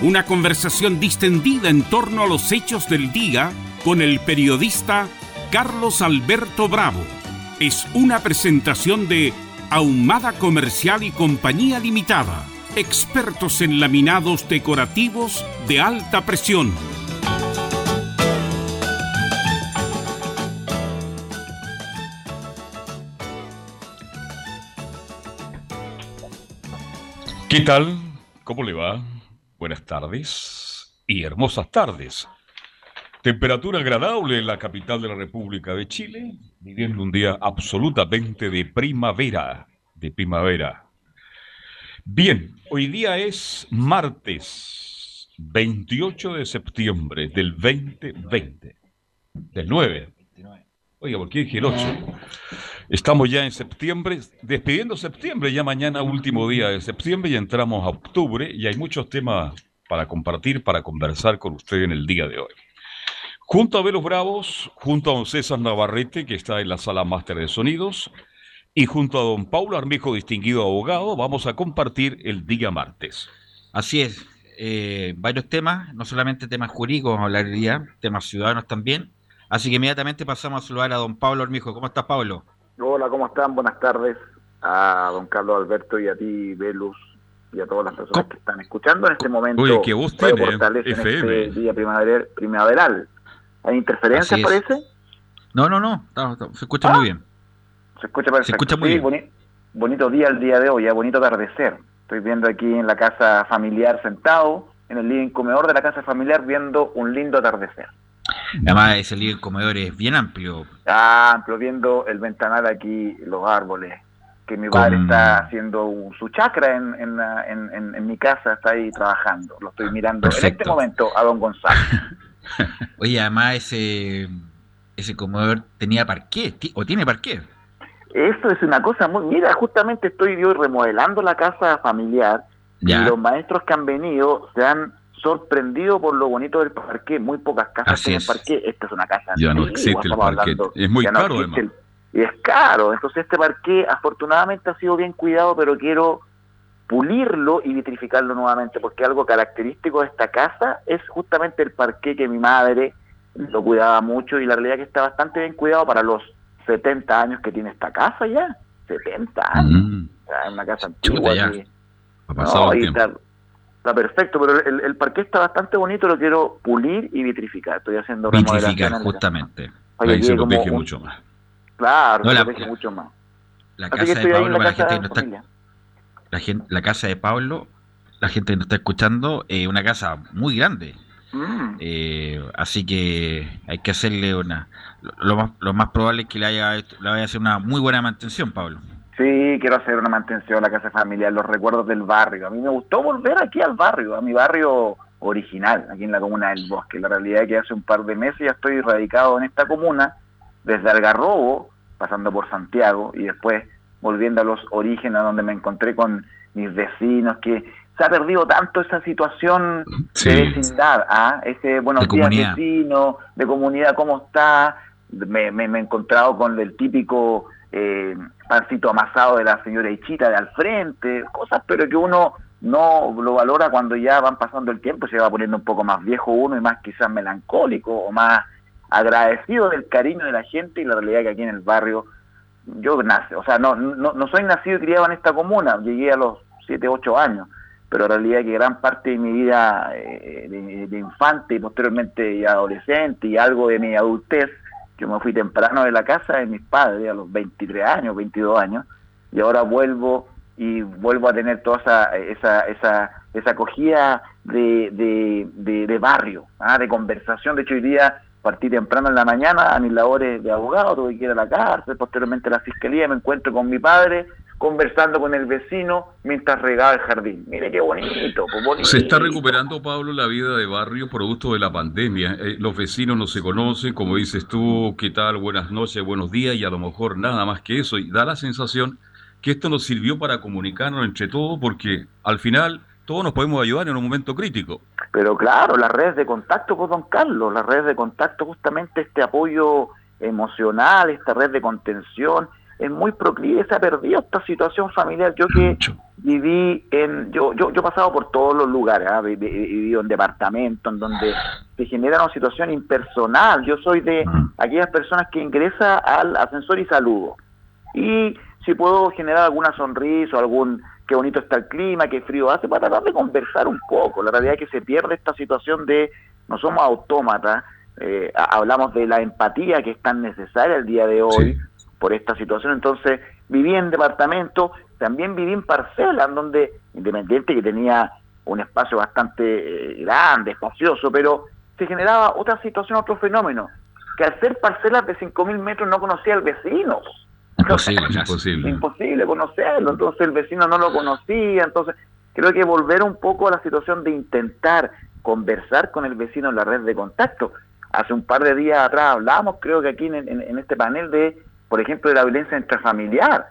Una conversación distendida en torno a los hechos del día con el periodista Carlos Alberto Bravo. Es una presentación de Ahumada Comercial y Compañía Limitada, expertos en laminados decorativos de alta presión. ¿Qué tal? ¿Cómo le va? Buenas tardes y hermosas tardes. Temperatura agradable en la capital de la República de Chile, viviendo un día absolutamente de primavera, de primavera. Bien, hoy día es martes 28 de septiembre del 2020, del 9. Oiga, ¿por qué dije el 8? Estamos ya en septiembre, despidiendo septiembre, ya mañana último día de septiembre y entramos a octubre y hay muchos temas para compartir, para conversar con usted en el día de hoy. Junto a Velos Bravos, junto a don César Navarrete, que está en la sala máster de sonidos, y junto a don Paulo Armijo, distinguido abogado, vamos a compartir el día martes. Así es, eh, varios temas, no solamente temas jurídicos, vamos a hablar día, temas ciudadanos también. Así que inmediatamente pasamos a saludar a don Pablo Armijo. ¿Cómo estás, Pablo? Hola, ¿cómo están? Buenas tardes a don Carlos Alberto y a ti, Velus, y a todas las personas que están escuchando en este momento. Uy, qué gusto en este día primaveral. ¿Hay interferencia, parece? No, no, no, se escucha muy bien. Se escucha perfecto. Se escucha muy bien. bonito día el día de hoy, ya bonito atardecer. Estoy viendo aquí en la casa familiar sentado, en el living comedor de la casa familiar, viendo un lindo atardecer. Además, ese living comedor es bien amplio. amplio, viendo el ventanal aquí, los árboles. Que mi padre está haciendo su chacra en, en, en, mi casa, está ahí trabajando. Lo estoy mirando en este momento a don Gonzalo. Oye, además, ese, ese comedor tenía parqué, o tiene parqué. Eso es una cosa muy. Mira, justamente estoy yo remodelando la casa familiar y los maestros que han venido se han sorprendido por lo bonito del parque. Muy pocas casas tienen parque. Esta es una casa. Ya no existe el parque. Es muy caro, además. y es caro. Entonces, este parque afortunadamente ha sido bien cuidado, pero quiero pulirlo y vitrificarlo nuevamente, porque algo característico de esta casa es justamente el parque que mi madre lo cuidaba mucho y la realidad es que está bastante bien cuidado para los 70 años que tiene esta casa ya. 70 años. Mm. es una casa antigua. Ha pasado el tiempo perfecto, pero el, el parque está bastante bonito, lo quiero pulir y vitrificar. Estoy haciendo Vitrificar, justamente. Ahí se protege mucho más. Claro, se protege mucho más. La casa de Pablo, la, gente no está, la, gente, la casa de Pablo, la gente que nos está escuchando, es una casa muy grande. Mm. Eh, así que hay que hacerle una. Lo, más, lo más probable es que le, haya, le vaya a hacer una muy buena mantención, Pablo. Sí, quiero hacer una mantención a la casa familiar, los recuerdos del barrio. A mí me gustó volver aquí al barrio, a mi barrio original, aquí en la comuna del Bosque. La realidad es que hace un par de meses ya estoy radicado en esta comuna, desde Algarrobo, pasando por Santiago, y después volviendo a los orígenes donde me encontré con mis vecinos, que se ha perdido tanto esa situación de vecindad, ¿ah? ese buenos días vecino, de comunidad, ¿cómo está? Me, me, me he encontrado con el típico eh, pancito amasado de la señora Ichita de al frente, cosas pero que uno no lo valora cuando ya van pasando el tiempo, se va poniendo un poco más viejo uno y más quizás melancólico o más agradecido del cariño de la gente y la realidad que aquí en el barrio yo nace, o sea, no, no, soy nacido y criado en esta comuna, llegué a los 7, 8 años, pero la realidad que gran parte de mi vida eh, de, de, infante y posteriormente adolescente y algo de mi adultez yo me fui temprano de la casa de mis padres a los 23 años, 22 años, y ahora vuelvo y vuelvo a tener toda esa, esa, esa, esa acogida de, de, de, barrio, ¿ah? de conversación. De hecho, hoy día partí temprano en la mañana a mis labores de abogado, tuve que ir a la cárcel, posteriormente a la fiscalía, me encuentro con mi padre, conversando con el vecino mientras regaba el jardín. Mire qué bonito, pues, Se está recuperando, Pablo, la vida de barrio producto de la pandemia. Eh, los vecinos no se conocen, como dices tú, qué tal, buenas noches, buenos días, y a lo mejor nada más que eso. Y da la sensación que esto nos sirvió para comunicarnos entre todos, porque al final todos nos podemos ayudar en un momento crítico. Pero claro, las redes de contacto, pues don Carlos, las redes de contacto, justamente este apoyo emocional, esta red de contención, es muy proclive, se ha perdido esta situación familiar. Yo que viví en, yo, yo, yo he pasado por todos los lugares, ¿ah? he vivido en departamentos en donde se genera una situación impersonal. Yo soy de aquellas personas que ingresa al ascensor y saludo. Y si puedo generar alguna sonrisa o algún qué bonito está el clima, qué frío hace, para tratar de conversar un poco. La realidad es que se pierde esta situación de no somos autómatas, eh, hablamos de la empatía que es tan necesaria el día de hoy por esta situación. Entonces, viví en departamento, también viví en parcelas, donde, independiente que tenía un espacio bastante eh, grande, espacioso, pero se generaba otra situación, otro fenómeno, que al ser parcelas de 5.000 metros no conocía al vecino. Imposible, imposible. Imposible conocerlo, entonces el vecino no lo conocía, entonces creo que volver un poco a la situación de intentar conversar con el vecino en la red de contacto. Hace un par de días atrás hablábamos, creo que aquí en, este panel, de, por ejemplo, de la violencia intrafamiliar,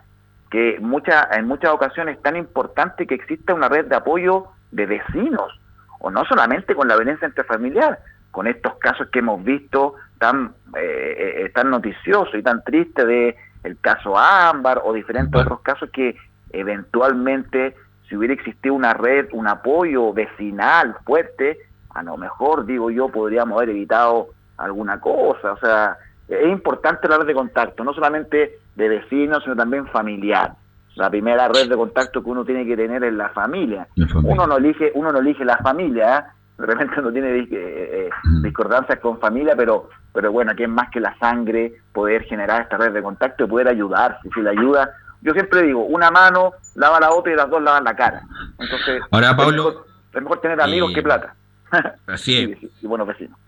que mucha, en muchas ocasiones es tan importante que exista una red de apoyo de vecinos, o no solamente con la violencia intrafamiliar, con estos casos que hemos visto tan, eh, eh, tan noticiosos y tan tristes de el caso Ámbar o diferentes otros casos que eventualmente si hubiera existido una red, un apoyo vecinal fuerte, a lo mejor, digo yo, podríamos haber evitado alguna cosa. O sea, es importante la red de contacto, no solamente de vecinos, sino también familiar. La primera red de contacto que uno tiene que tener es la familia. Uno no elige, uno no elige la familia, ¿eh? de repente no tiene eh, eh, discordancias con familia, pero pero bueno, aquí es más que la sangre poder generar esta red de contacto y poder ayudar. Si la ayuda, yo siempre digo, una mano lava la otra y las dos lavan la cara. Entonces, Ahora, Pablo, es mejor, tener amigos que plata. Así es. y, buenos vecinos.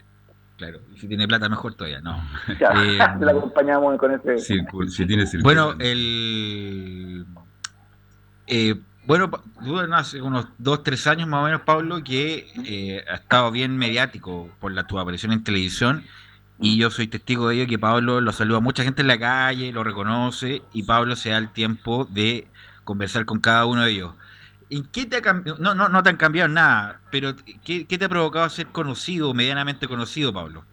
Claro, y si tiene plata mejor todavía, no. Ya, eh, la acompañamos con ese... Sí, si tiene Bueno, el... Eh, bueno, hace unos dos, tres años más o menos, Pablo, que eh, ha estado bien mediático por la, tu aparición en televisión y yo soy testigo de ello que Pablo lo saluda a mucha gente en la calle, lo reconoce y Pablo se da el tiempo de conversar con cada uno de ellos. ¿En qué te ha cambiado? No, no, no te han cambiado nada, pero ¿qué, ¿qué, te ha provocado ser conocido, medianamente conocido, Pablo?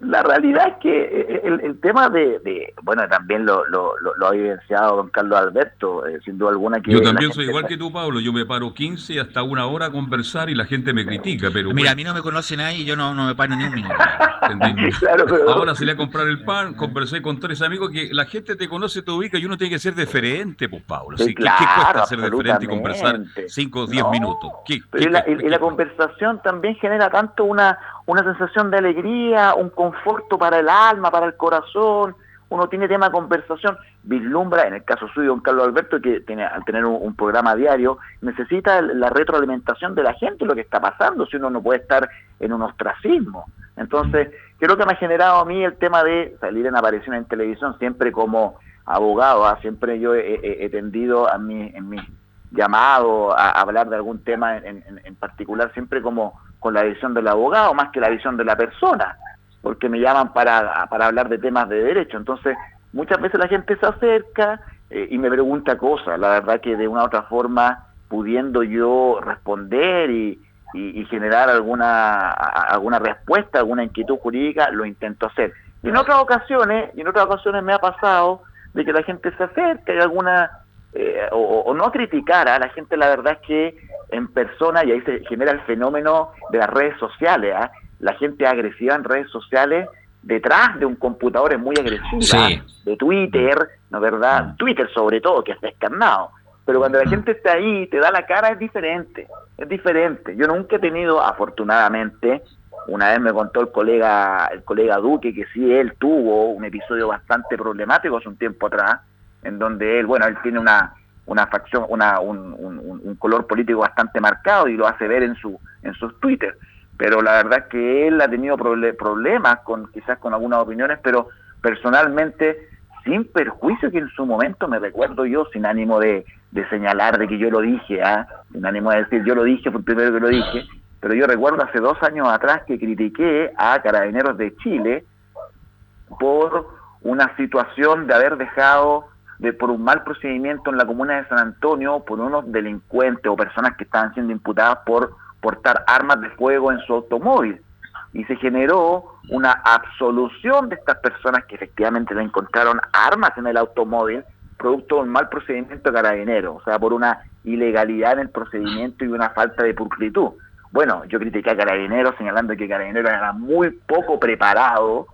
La realidad es que eh, el, tema de, bueno, también lo, lo, lo, ha evidenciado don Carlos Alberto, eh, sin duda alguna que... Yo también soy igual que tú, Pablo, yo me paro 15 hasta una hora a conversar y la gente me critica, pero... Mira, a mí no me conoce nadie y yo no, no me paro ni un minuto. Ahora salí a comprar el pan, conversé con tres amigos que la gente te conoce, te ubica y uno tiene que ser diferente, pues, Pablo. ¿Qué, cuesta ser diferente y conversar 5 o 10 minutos? y, la, conversación también genera tanto una, una sensación de alegría, un conforto para el alma, para el corazón, uno tiene tema de conversación, vislumbra, en el caso suyo, don Carlos Alberto, que tiene, al tener un, programa diario, necesita la retroalimentación de la gente, lo que está pasando, si uno no puede estar en un ostracismo. Entonces, creo que me ha generado a mí el tema de salir en aparición en televisión, siempre como abogado, ¿ah? siempre yo he, tendido a mi, en mi llamado a hablar de algún tema en, en particular, siempre como con la visión del abogado, más que la visión de la persona porque me llaman para, para hablar de temas de derecho. Entonces, muchas veces la gente se acerca eh, y me pregunta cosas. La verdad que de una u otra forma, pudiendo yo responder y, y, generar alguna, alguna respuesta, alguna inquietud jurídica, lo intento hacer. Y en otras ocasiones, y en otras ocasiones me ha pasado de que la gente se acerca y alguna, eh, o, no criticar a la gente, la verdad es que en persona, y ahí se genera el fenómeno de las redes sociales, ¿ah? la gente agresiva en redes sociales detrás de un computador es muy agresiva, de Twitter, ¿no verdad? Mm. Twitter sobre todo, que es descarnado. Pero cuando la mm. gente está ahí te da la cara es diferente, es diferente. Yo nunca he tenido, afortunadamente, una vez me contó el colega, el colega Duque que sí, él tuvo un episodio bastante problemático hace un tiempo atrás, en donde él, bueno, él tiene una, una facción, una, un, un, color político bastante marcado y lo hace ver en su, en sus Twitter pero la verdad es que él ha tenido problemas con quizás con algunas opiniones, pero personalmente sin perjuicio que en su momento me recuerdo yo, sin ánimo de, señalar de que yo lo dije, ¿ah? sin ánimo de decir yo lo dije, fue el primero que lo dije, pero yo recuerdo hace dos años atrás que critiqué a Carabineros de Chile por una situación de haber dejado de por un mal procedimiento en la comuna de San Antonio por unos delincuentes o personas que estaban siendo imputadas por portar armas de fuego en su automóvil. Y se generó una absolución de estas personas que efectivamente le encontraron armas en el automóvil, producto de un mal procedimiento carabinero, o sea, por una ilegalidad en el procedimiento y una falta de pulcritud. Bueno, yo critiqué a Carabineros señalando que Carabineros era muy poco preparado,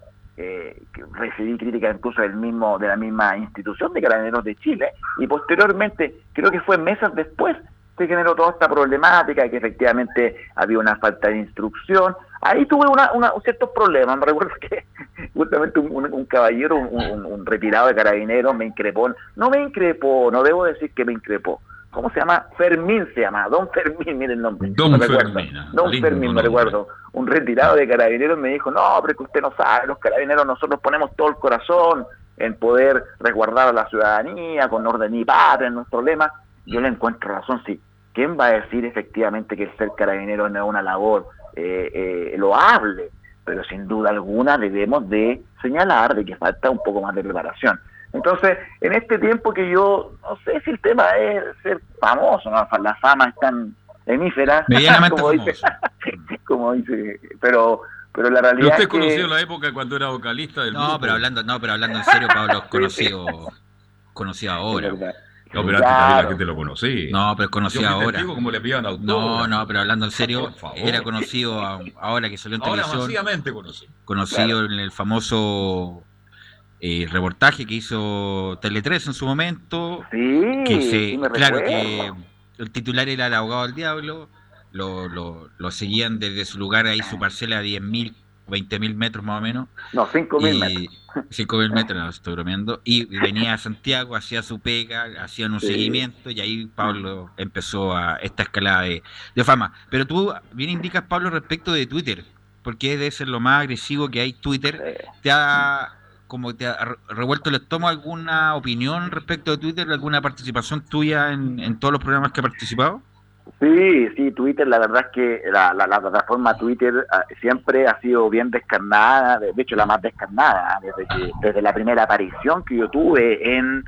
eh, recibí críticas incluso del mismo de la misma institución de Carabineros de Chile y posteriormente, creo que fue meses después, se generó toda esta problemática, que efectivamente había una falta de instrucción. Ahí tuve una, una, ciertos problemas. Me recuerdo que justamente un, caballero, un, retirado de carabineros, me increpó. No me increpó, no debo decir que me increpó. ¿Cómo se llama? Fermín se llama, Don Fermín, miren el nombre. Don Fermín. Don Fermín, me recuerdo. Un retirado de carabineros me dijo, no, pero que usted no sabe, los carabineros nosotros ponemos todo el corazón en poder resguardar a la ciudadanía con orden y patria en nuestro lema yo le encuentro razón, sí. ¿Quién va a decir efectivamente que el ser carabinero no es una labor eh, eh, loable? Pero sin duda alguna debemos de señalar de que falta un poco más de preparación. Entonces, en este tiempo que yo, no sé si el tema es ser famoso, ¿no? la fama es tan hemífera, como dice, como dice, pero pero la realidad ¿Pero usted conoció la época cuando era vocalista del no, pero hablando No, pero hablando en serio, Pablo, conocido, conocido ahora. No, pero antes también la gente lo conocía. No, pero conocido ahora. Como le no, no, pero hablando en serio, era conocido ahora que salió en ahora televisión. conocido. Conocido en el famoso eh, reportaje que hizo Tele 3 en su momento. Sí, que se, claro que el titular era el abogado del diablo. Lo, lo, lo seguían desde su lugar ahí, su parcela a 10.000 20 mil metros más o menos. No, 5 mil metros. 5 mil metros, no, estoy bromeando. Y venía a Santiago, hacía su pega, hacían un seguimiento y ahí Pablo empezó a esta escalada de, fama. Pero tú bien indicas, Pablo, respecto de Twitter, porque debe ser lo más agresivo que hay Twitter. ¿Te ha como te ha revuelto el estómago alguna opinión respecto de Twitter, alguna participación tuya en, en todos los programas que ha participado? Sí, sí, Twitter, la verdad es que la, la, plataforma Twitter ah, siempre ha sido bien descarnada, de hecho la más descarnada, desde, que, desde la primera aparición que yo tuve en,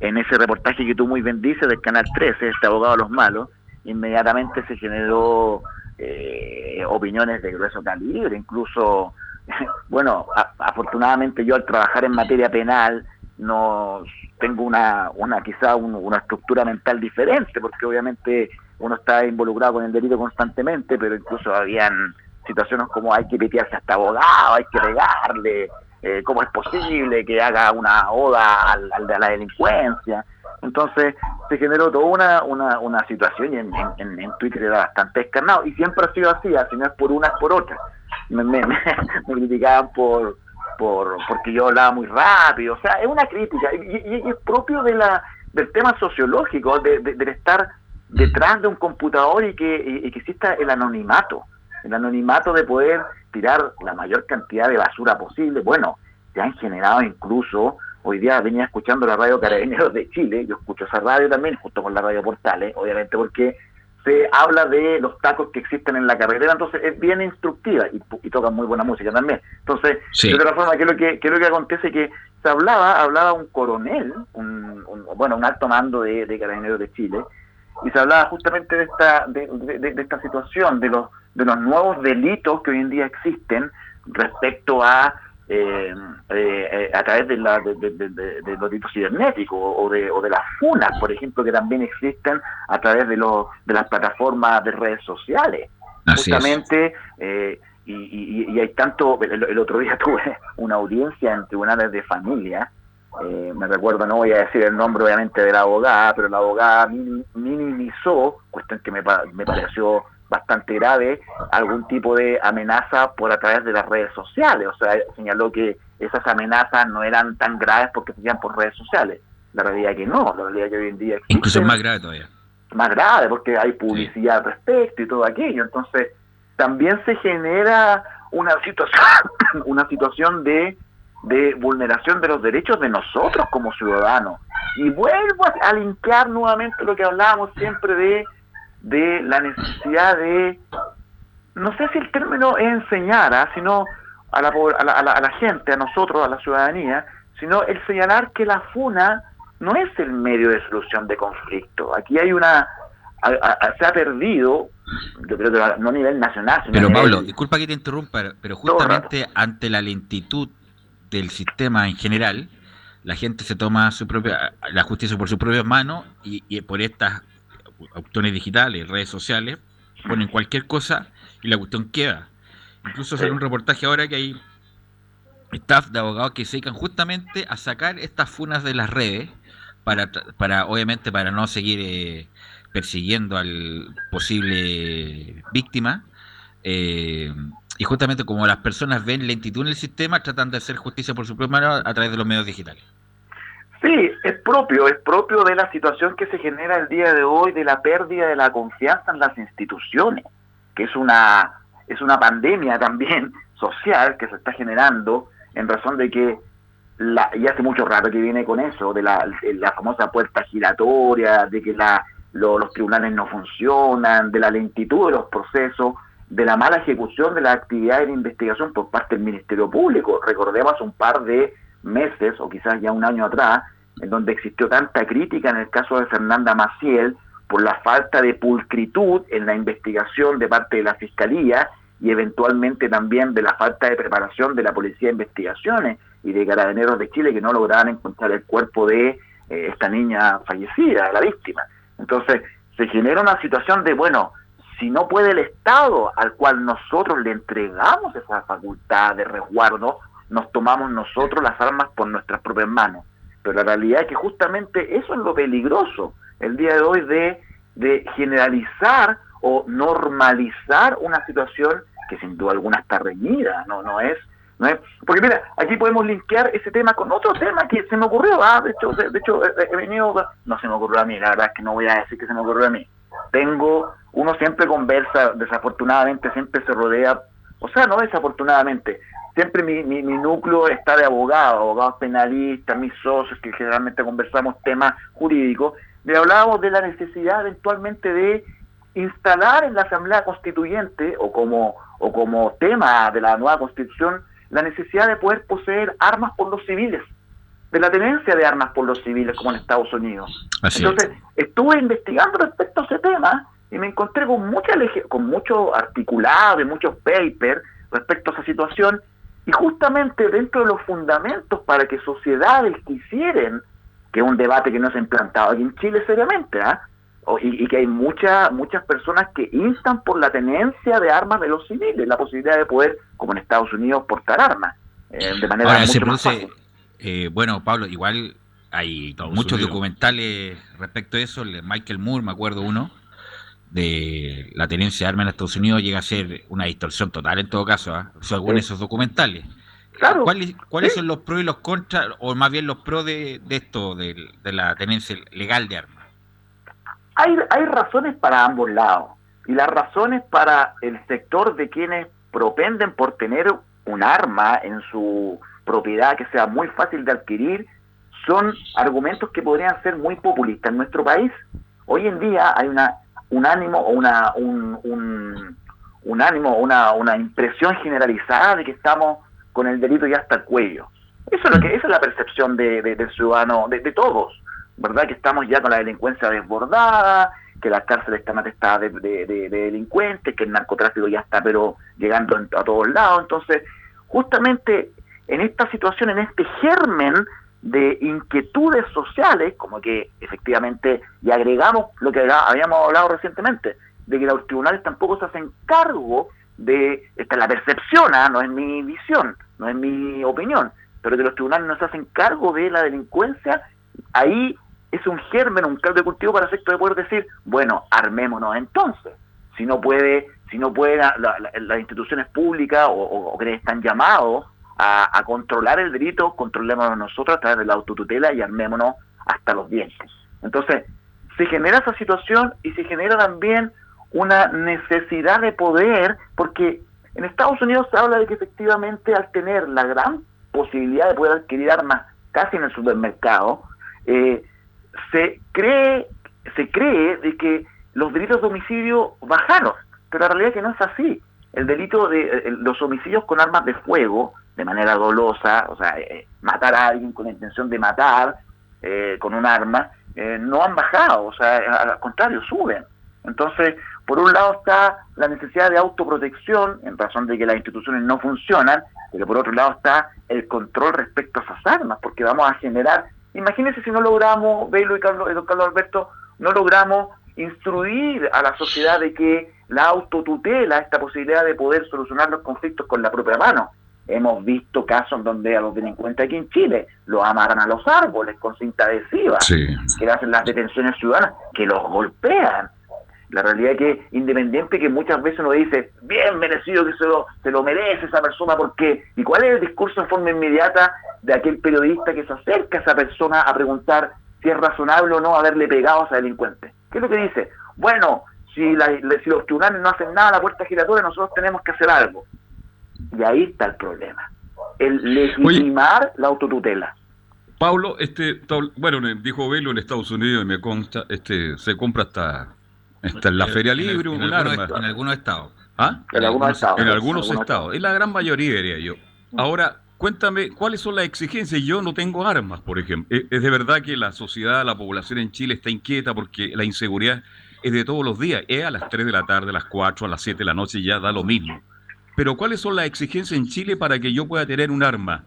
en ese reportaje que tú muy bien dices del Canal 13, este abogado de los malos, inmediatamente se generó eh, opiniones de grueso calibre, incluso, bueno, afortunadamente yo al trabajar en materia penal, no tengo una, una quizá una estructura mental diferente, porque obviamente uno está involucrado con el delito constantemente, pero incluso habían situaciones como hay que pitearse hasta abogado, hay que pegarle, eh, cómo es posible que haga una oda al, al de la delincuencia. Entonces se generó toda una, una, una situación y en, en, Twitter era bastante escarnado y siempre ha sido así, así no es por una es por otra. Me, me, criticaban por, por porque yo hablaba muy rápido, o sea, es una crítica. Y, es propio de la del tema sociológico, de, del estar detrás de un computador y que, y, que exista el anonimato, el anonimato de poder tirar la mayor cantidad de basura posible. Bueno, se han generado incluso, hoy día venía escuchando la radio Carabineros de Chile, yo escucho esa radio también, justo con la radio Portales, obviamente porque se habla de los tacos que existen en la carretera, entonces es bien instructiva y, y tocan muy buena música también. Entonces, de otra forma, ¿qué es lo que, qué es lo que acontece? Que se hablaba, hablaba un coronel, un, bueno, un alto mando de, de Carabineros de Chile, y se hablaba justamente de esta, de, esta situación, de los, de los nuevos delitos que hoy en día existen respecto a eh, eh, a través de, la, de, los delitos cibernéticos o de, o de las funas, por ejemplo, que también existen a través de, los, de las plataformas de redes sociales. Justamente, eh, y, y, hay tanto, el, otro día tuve una audiencia en tribunales de familia eh, me recuerdo, no voy a decir el nombre obviamente de la abogada, pero la abogada minimizó, cuestión que me, me pareció bastante grave, algún tipo de amenaza por a través de las redes sociales. O sea, señaló que esas amenazas no eran tan graves porque se hacían por redes sociales. La realidad es que no, la realidad es que hoy en día... Incluso es más grave todavía. Más grave porque hay publicidad al respecto y todo aquello. Entonces, también se genera una situación, una situación de de vulneración de los derechos de nosotros como ciudadanos. Y vuelvo a, limpiar nuevamente lo que hablábamos siempre de, de la necesidad de, no sé si el término es enseñar, ¿ah? sino a la, a, la, a, la, gente, a nosotros, a la ciudadanía, sino el señalar que la FUNA no es el medio de solución de conflicto. Aquí hay una, se ha perdido, yo creo que no a nivel nacional, sino Pero Pablo, disculpa que te interrumpa, pero justamente ante la lentitud del sistema en general, la gente se toma su propia, la justicia por sus propias manos y, por estas opciones digitales, redes sociales, ponen cualquier cosa y la cuestión queda. Incluso sale un reportaje ahora que hay staff de abogados que se dedican justamente a sacar estas funas de las redes para, para obviamente, para no seguir eh, persiguiendo al posible víctima. Eh, y justamente como las personas ven lentitud en el sistema, tratan de hacer justicia por su propia mano a través de los medios digitales. Sí, es propio, es propio de la situación que se genera el día de hoy, de la pérdida de la confianza en las instituciones, que es una, es una pandemia también social que se está generando en razón de que, la, y hace mucho rato que viene con eso, de la, la famosa puerta giratoria, de que la, los tribunales no funcionan, de la lentitud de los procesos, de la mala ejecución de la actividad de investigación por parte del Ministerio Público. Recordemos un par de meses o quizás ya un año atrás, en donde existió tanta crítica en el caso de Fernanda Maciel por la falta de pulcritud en la investigación de parte de la Fiscalía y eventualmente también de la falta de preparación de la Policía de Investigaciones y de Carabineros de Chile que no lograban encontrar el cuerpo de eh, esta niña fallecida, la víctima. Entonces, se genera una situación de, bueno, si no puede el Estado al cual nosotros le entregamos esa facultad de resguardo, nos tomamos nosotros las armas por nuestras propias manos. Pero la realidad es que justamente eso es lo peligroso el día de hoy de, de generalizar o normalizar una situación que sin duda alguna está reñida, no, no es ¿no es? Porque mira, aquí podemos linkear ese tema con otro tema que se me ocurrió, ah, de hecho, de, hecho he venido, no se me ocurrió a mí, la verdad es que no voy a decir que se me ocurrió a mí. Tengo, uno siempre conversa, desafortunadamente siempre se rodea, o sea, no desafortunadamente, siempre mi, mi, núcleo está de abogados, abogados penalistas, mis socios, que generalmente conversamos temas jurídicos, le hablábamos de la necesidad eventualmente de instalar en la Asamblea Constituyente o como, o como tema de la nueva Constitución la necesidad de poder poseer armas por los civiles, de la tenencia de armas por los civiles como en Estados Unidos. Entonces, estuve investigando respecto a ese tema y me encontré con mucha con mucho articulado y muchos papers respecto a esa situación y justamente dentro de los fundamentos para que sociedades quisieran, que es un debate que no se ha implantado aquí en Chile seriamente, ¿ah? y, que hay muchas muchas personas que instan por la tenencia de armas de los civiles, la posibilidad de poder, como en Estados Unidos, portar armas eh, de manera mucho más fácil. Eh, bueno, Pablo, igual hay muchos documentales respecto a eso. Michael Moore, me acuerdo uno, de la tenencia de armas en Estados Unidos llega a ser una distorsión total en todo caso, ¿eh? según esos documentales. Claro, ¿Cuáles, cuáles son los pros y los contras, o más bien los pros de, esto, de, la tenencia legal de armas? Hay, hay razones para ambos lados. Y las razones para el sector de quienes propenden por tener un arma en su propiedad que sea muy fácil de adquirir son argumentos que podrían ser muy populistas en nuestro país. Hoy en día hay una un ánimo o una un, un, ánimo una, una impresión generalizada de que estamos con el delito ya hasta el cuello. Eso es lo que esa es la percepción de, del ciudadano, de, de todos. ¿verdad? Que estamos ya con la delincuencia desbordada, que las cárceles están atestadas de, de, delincuentes, que el narcotráfico ya está pero llegando a todos lados. Entonces, justamente en esta situación, en este germen de inquietudes sociales, como que efectivamente, y agregamos lo que habíamos hablado recientemente, de que los tribunales tampoco se hacen cargo de, esta es la percepción, ¿ah? no es mi visión, no es mi opinión, pero que los tribunales no se hacen cargo de la delincuencia, ahí es un germen, un caldo de cultivo para efecto de poder decir, bueno, armémonos entonces. Si no puede, si no puede las instituciones públicas o, que están llamados a, controlar el delito, controlémonos nosotros a través de la autotutela y armémonos hasta los dientes. Entonces, se genera esa situación y se genera también una necesidad de poder, porque en Estados Unidos se habla de que efectivamente al tener la gran posibilidad de poder adquirir armas casi en el supermercado, eh, se cree, se cree de que los delitos de homicidio bajaron, pero la realidad es que no es así. El delito de eh, los homicidios con armas de fuego, de manera dolosa, o sea, eh, matar a alguien con la intención de matar eh, con un arma, no han bajado, o sea, al contrario, suben. Entonces, Por un lado está la necesidad de autoprotección, en razón de que las instituciones no funcionan, pero por otro lado está el control respecto a esas armas, porque vamos a generar, imagínense si no logramos, Belo y Carlos, don Carlos Alberto, no logramos instruir a la sociedad de que la autotutela, esta posibilidad de poder solucionar los conflictos con la propia mano. Hemos visto casos donde a los delincuentes aquí en Chile los amarran a los árboles con cinta adhesiva, que hacen las detenciones ciudadanas, que los golpean. La realidad es que, independiente que muchas veces uno dice, bien merecido que se lo, se lo merece esa persona, porque ¿Y cuál es el discurso en forma inmediata de aquel periodista que se acerca a esa persona a preguntar si es razonable o no haberle pegado a ese delincuente? ¿Qué es lo que dice? Bueno, si, si los tribunales no hacen nada a la puerta giratoria, nosotros tenemos que hacer algo. Y ahí está el problema. El legitimar la autotutela. Pablo, este, bueno, dijo Velo en Estados Unidos y me consta, este, se compra hasta, hasta en la Feria Libre un arma. En algunos estados. ¿Ah? En, algunos estados. En algunos estados. En la gran mayoría, diría yo. Ahora, cuéntame, ¿cuáles son las exigencias? Yo no tengo armas, por ejemplo. ¿Es de verdad que la sociedad, la población en Chile está inquieta porque la inseguridad es de todos los días? Es a las 3 de la tarde, a las 4, a las 7 de la noche, ya da lo mismo. Pero ¿cuáles son las exigencias en Chile para que yo pueda tener un arma?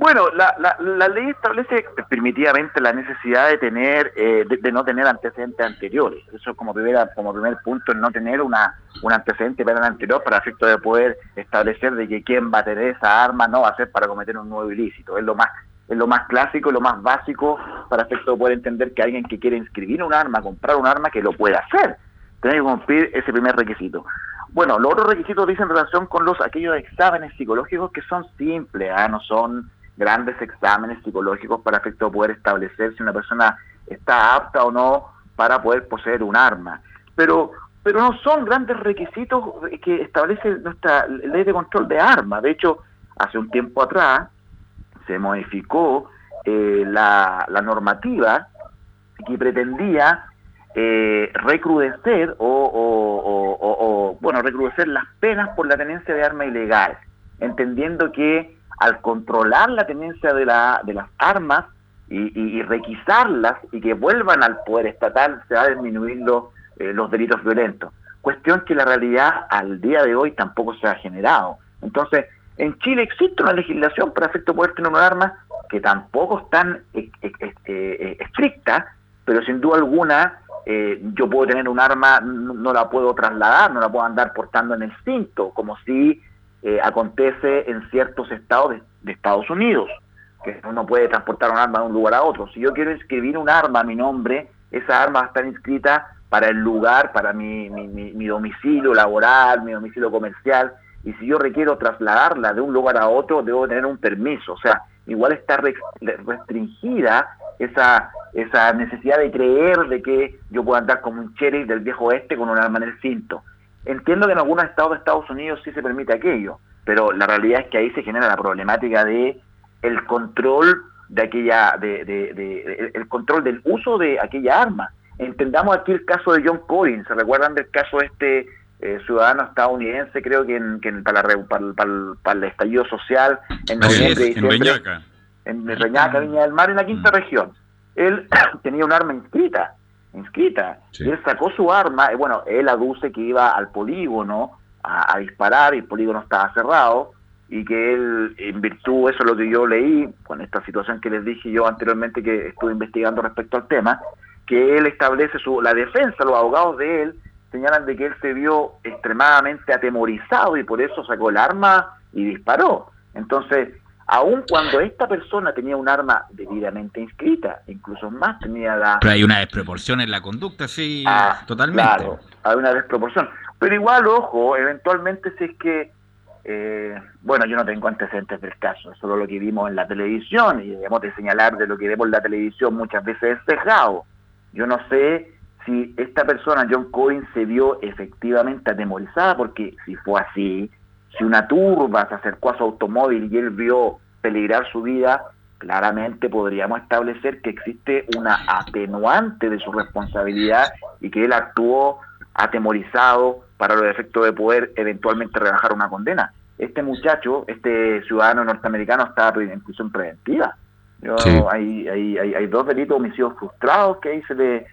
Bueno, la, la, ley establece primitivamente la necesidad de tener, eh, de, no tener antecedentes anteriores. Eso como primera, como primer punto, no tener una un antecedente penal anterior para efecto de poder establecer de que quien va a tener esa arma no va a ser para cometer un nuevo ilícito. Es lo más es lo más clásico, lo más básico para efecto de poder entender que alguien que quiere inscribir un arma, comprar un arma, que lo pueda hacer. Tiene que cumplir ese primer requisito. Bueno, los otros requisitos dicen en relación con los aquellos exámenes psicológicos que son simples, ¿ah? no son grandes exámenes psicológicos para efecto de poder establecer si una persona está apta o no para poder poseer un arma. Pero pero no son grandes requisitos que establece nuestra ley de control de armas. De hecho, hace un tiempo atrás se modificó eh, la, la normativa que pretendía eh, recrudecer o, bueno, recrudecer las penas por la tenencia de arma ilegal, entendiendo que al controlar la tenencia de, la, de las armas y, requisarlas y que vuelvan al poder estatal, se va a disminuir los, eh, los delitos violentos. Cuestión que la realidad al día de hoy tampoco se ha generado. Entonces, en Chile existe una legislación para efecto poder tener un arma que tampoco es tan eh, estricta, pero sin duda alguna eh, yo puedo tener un arma, no, la puedo trasladar, no la puedo andar portando en el cinto, como si eh, acontece en ciertos estados de, Estados Unidos, que uno puede transportar un arma de un lugar a otro. Si yo quiero inscribir un arma a mi nombre, esa arma va a estar inscrita para el lugar, para mi, mi domicilio laboral, mi domicilio comercial, y si yo requiero trasladarla de un lugar a otro, debo tener un permiso. O sea, igual está restringida esa, esa necesidad de creer de que yo puedo andar como un sheriff del viejo oeste con un arma en el cinto. Entiendo que en algunos estados de Estados Unidos sí se permite aquello, pero la realidad es que ahí se genera la problemática de el control de aquella, de, de, el control del uso de aquella arma. Entendamos aquí el caso de John Collins, ¿se recuerdan del caso este eh, ciudadano estadounidense, creo que, en, que para, para, el estallido social en noviembre, en Reñaca. En Reñaca, Viña del Mar, en la quinta mm. región. Él tenía un arma inscrita, inscrita. Él sacó su arma, y bueno, él aduce que iba al polígono a, disparar y el polígono estaba cerrado y que él, en virtud, eso es lo que yo leí, con esta situación que les dije yo anteriormente que estuve investigando respecto al tema, que él establece su, la defensa, los abogados de él, señalan de que él se vio extremadamente atemorizado y por eso sacó el arma y disparó. Entonces, aun cuando esta persona tenía un arma debidamente inscrita, incluso más tenía la... Pero hay una desproporción en la conducta, sí, ah, totalmente. Claro, hay una desproporción. Pero igual, ojo, eventualmente si es que, eh, bueno, yo no tengo antecedentes del caso, solo lo que vimos en la televisión, y debemos de señalar de lo que vemos en la televisión muchas veces es cejado. Yo no sé si esta persona, John Cohen, se vio efectivamente atemorizada, porque si fue así, si una turba se acercó a su automóvil y él vio peligrar su vida, claramente podríamos establecer que existe una atenuante de su responsabilidad y que él actuó atemorizado para los efectos de poder eventualmente rebajar una condena. Este muchacho, este ciudadano norteamericano, estaba en prisión preventiva. hay, hay, hay, hay, dos delitos homicidios frustrados que ahí se le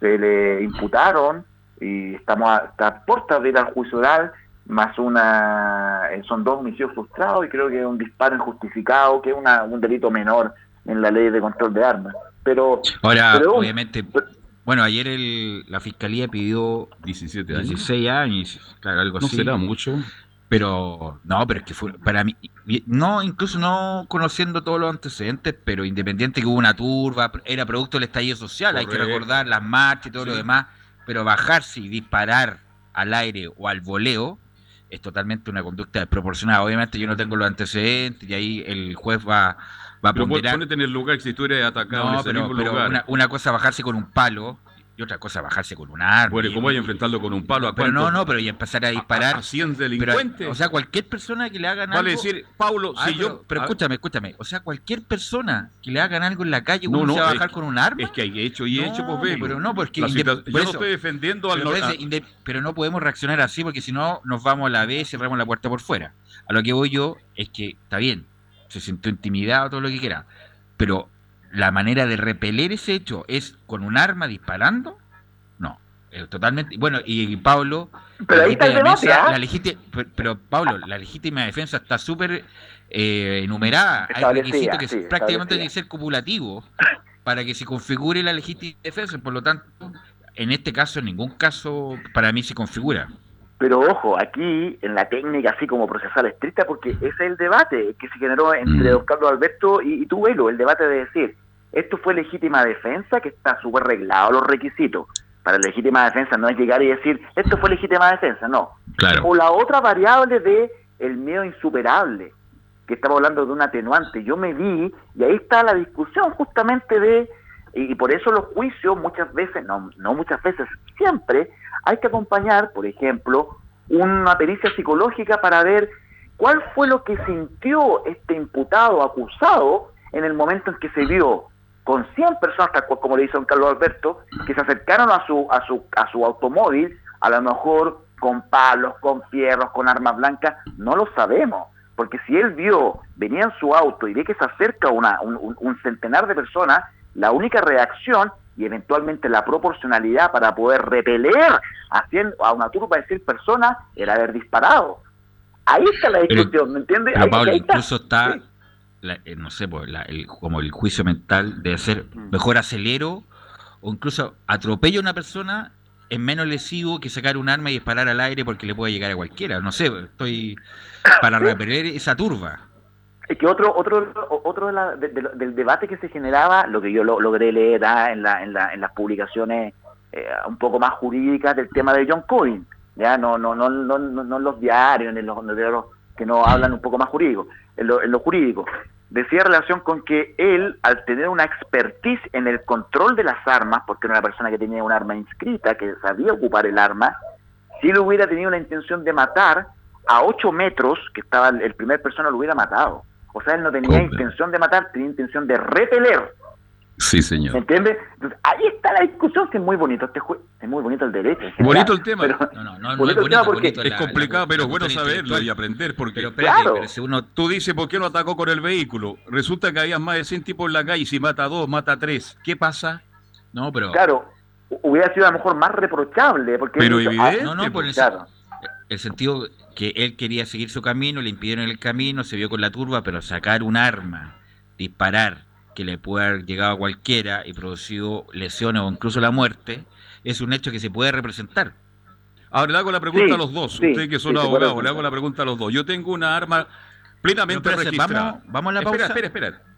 se le imputaron y estamos a, a puertas de ir al juicio oral, más una, eh, son dos homicidios frustrados y creo que es un disparo injustificado, que es una, un delito menor en la ley de control de armas. Pero, ahora, obviamente, bueno, ayer el, la fiscalía pidió 17 años. 16 años, claro, algo no así. será mucho. Pero, no, pero es que fue, para mí, no, incluso no conociendo todos los antecedentes, pero independiente que hubo una turba, era producto del estallido social, hay que recordar las marchas y todo lo demás, pero bajarse y disparar al aire o al voleo es totalmente una conducta desproporcionada. Obviamente yo no tengo los antecedentes y ahí el juez va, va a pero ponerte en el lugar si tú eres atacado en ese pero, mismo lugar. Una, una cosa bajarse con un palo y otra cosa bajarse con un arma. Bueno, ¿cómo hay enfrentarlo con un palo? ¿A pero no, no, pero y empezar a disparar. ¿A, a 100 delincuentes? o sea, cualquier persona que le hagan vale algo. Vale decir, Paulo, ah, si pero, yo. Pero escúchame, escúchame. O sea, cualquier persona que le hagan algo en la calle, uno no, se va a bajar con un arma. Es que hay hecho y hecho, pues ve. Pero no, porque. Yo no estoy defendiendo al. Pero, no, pero no podemos reaccionar así, porque si no, nos vamos a la vez y cerramos la puerta por fuera. A lo que voy yo es que, está bien, se sintió intimidado, todo lo que quiera. Pero la manera de repeler ese hecho es con un arma disparando. No, eh, totalmente. Bueno, y Pablo. Pero ahí está el debate, ¿ah? la legítima, pero, Pablo, la legítima defensa está súper eh, enumerada. Hay requisitos que sí, prácticamente tienen que ser copulativos para que se configure la legítima defensa. Por lo tanto, en este caso, en ningún caso, para mí se configura. Pero ojo, aquí en la técnica así como procesal estricta, porque ese es el debate que se generó entre don Carlos Alberto y, y tú, Velo, el debate de decir, esto fue legítima defensa, que está súper reglado los requisitos. Para legítima defensa no es llegar y decir, esto fue legítima defensa, no. Claro. O la otra variable de el miedo insuperable, que estamos hablando de un atenuante. Yo me vi, y ahí está la discusión justamente de, y por eso los juicios muchas veces, no, no muchas veces, siempre hay que acompañar, por ejemplo, una pericia psicológica para ver cuál fue lo que sintió este imputado acusado en el momento en que se vio con 100 personas, como le dice don Carlos Alberto, que se acercaron a su, a su, a su automóvil, a lo mejor con palos, con fierros, con armas blancas, no lo sabemos. Porque si él vio, venía en su auto y ve que se acerca una, un, un centenar de personas, la única reacción y eventualmente la proporcionalidad para poder repeler a, 100, a una turba de 100 personas era haber disparado. Ahí está la discusión, pero, ¿me entiendes? Pero ahí, Pablo, ahí está. incluso está, sí. La, eh, no sé, pues, la, el, como el juicio mental de ser mejor acelero o incluso atropello a una persona es menos lesivo que sacar un arma y disparar al aire porque le puede llegar a cualquiera. No sé, estoy para repeler esa turba. Es que otro otro otro de la, de, de, del debate que se generaba, lo que yo lo, logré leer ah, en, la, en, la, en las publicaciones eh, un poco más jurídicas del tema de John Coyne, ya no no no no no, no en los diarios, en los, en los que no hablan un poco más jurídico, en lo, en lo jurídico decía relación con que él, al tener una expertise en el control de las armas, porque era una persona que tenía un arma inscrita, que sabía ocupar el arma, si él hubiera tenido la intención de matar, a 8 metros, que estaba el primer persona, lo hubiera matado. O sea, él no tenía intención de matar, tenía intención de repeler. Sí, señor. ¿Me entiendes? Entonces, ahí está la discusión, que es muy bonito. Este es muy bonito el derecho. General, bonito el tema. Pero, no, no, no, bonito no es, bonito, porque es la, complicado, la, pero es bueno saberlo y aprender. Porque, pero, espérate, claro. pero si uno... Tú dices, ¿por qué no atacó con el vehículo? Resulta que había más de 100 tipos en la calle y si mata a dos, mata a tres. ¿Qué pasa? No, pero... Claro, hubiera sido a lo mejor más reprochable. Porque pero dicho, evidente. Ah, no, no, por el, claro. el sentido que él quería seguir su camino, le impidieron el camino, se vio con la turba, pero sacar un arma, disparar, que le puede haber llegado a cualquiera y producido lesiones o incluso la muerte, es un hecho que se puede representar. Ahora le hago la pregunta Sí, a los dos, sí, ustedes que son sí, abogados, le hago la pregunta a los dos. Yo tengo una arma plenamente No, registrada. vamos- vamos a la pausa. Espera, espera, espera.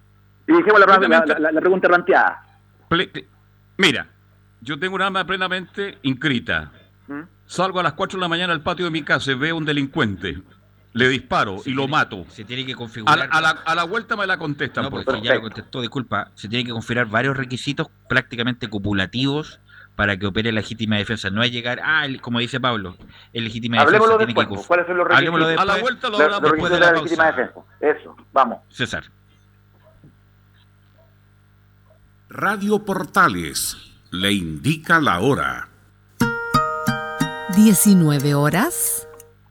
Y dijimos la, la, Completamente- la, la pregunta planteada. Ple- Mira, yo tengo un arma plenamente inscrita. ¿Mm? Salgo a las 4 de la mañana al patio de mi casa y veo a un delincuente. Le disparo Se y lo mato. Se tiene que A configurar. a la- a la vuelta me la contestan. No, por porque favor. ya lo contestó, disculpa. Se tiene que configurar varios requisitos prácticamente copulativos para que opere legítima defensa. No es llegar, ah, el- como dice Pablo, el legítima defensa tiene después. que ¿Cuáles son los requisitos? Hablemoslo a la después. vuelta lo hablamos después de la legítima pausa. defensa. Eso, vamos. César. Radio Portales le indica la hora. 19 horas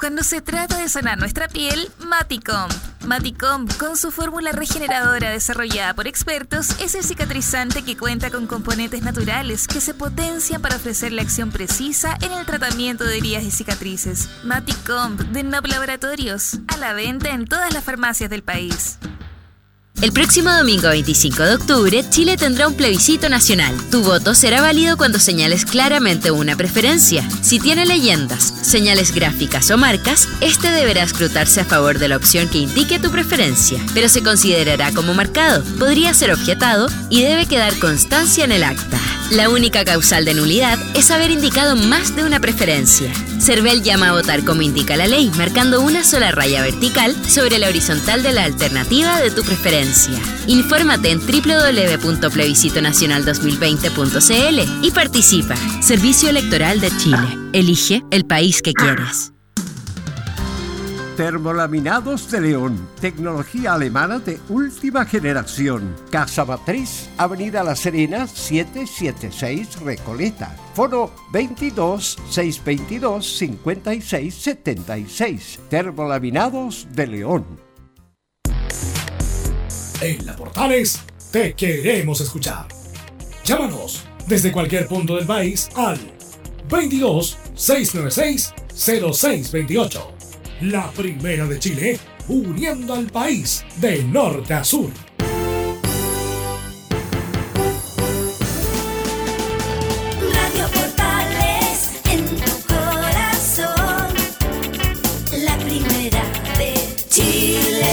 Cuando se trata de sanar nuestra piel, Maticom. Maticom, con su fórmula regeneradora desarrollada por expertos, es el cicatrizante que cuenta con componentes naturales que se potencian para ofrecer la acción precisa en el tratamiento de heridas y cicatrices. Maticom, de Nob Laboratorios, a la venta en todas las farmacias del país. El próximo domingo 25 de octubre, Chile tendrá un plebiscito nacional. Tu voto será válido cuando señales claramente una preferencia. Si tiene leyendas, señales gráficas o marcas, este deberá escrutarse a favor de la opción que indique tu preferencia, pero se considerará como marcado, podría ser objetado y debe quedar constancia en el acta. La única causal de nulidad es haber indicado más de una preferencia. Cervel llama a votar como indica la ley, marcando una sola raya vertical sobre la horizontal de la alternativa de tu preferencia. Infórmate en www.plebiscitonacional2020.cl y participa. Servicio Electoral de Chile. Elige el país que quieres. Termolaminados de León, tecnología alemana de última generación. Casa Matriz, Avenida La Serena, 776 Recoleta. Foro 22 622 56 76. Termolaminados de León. En la Portales te queremos escuchar. Llámanos desde cualquier punto del país al 22 696 0628 la primera de Chile, uniendo al país de norte a sur. Radio Portales en tu corazón, la primera de Chile.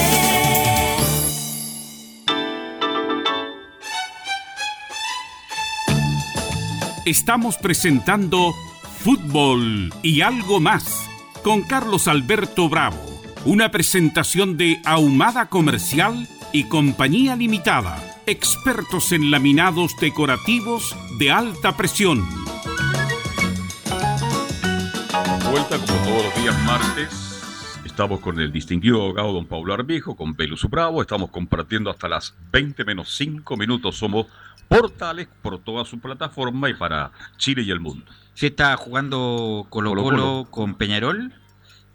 Estamos presentando Fútbol y algo más con Carlos Alberto Bravo, una presentación de Ahumada Comercial y Compañía Limitada, expertos en laminados decorativos de alta presión. Vuelta como todos los días martes. Estamos con el distinguido abogado don Pablo Arbijo, con Pelus Bravo. Estamos compartiendo hasta las 20 menos 5 minutos. Somos portales por toda su plataforma y para Chile y el mundo. Sí, está jugando Colo Colo, con Peñarol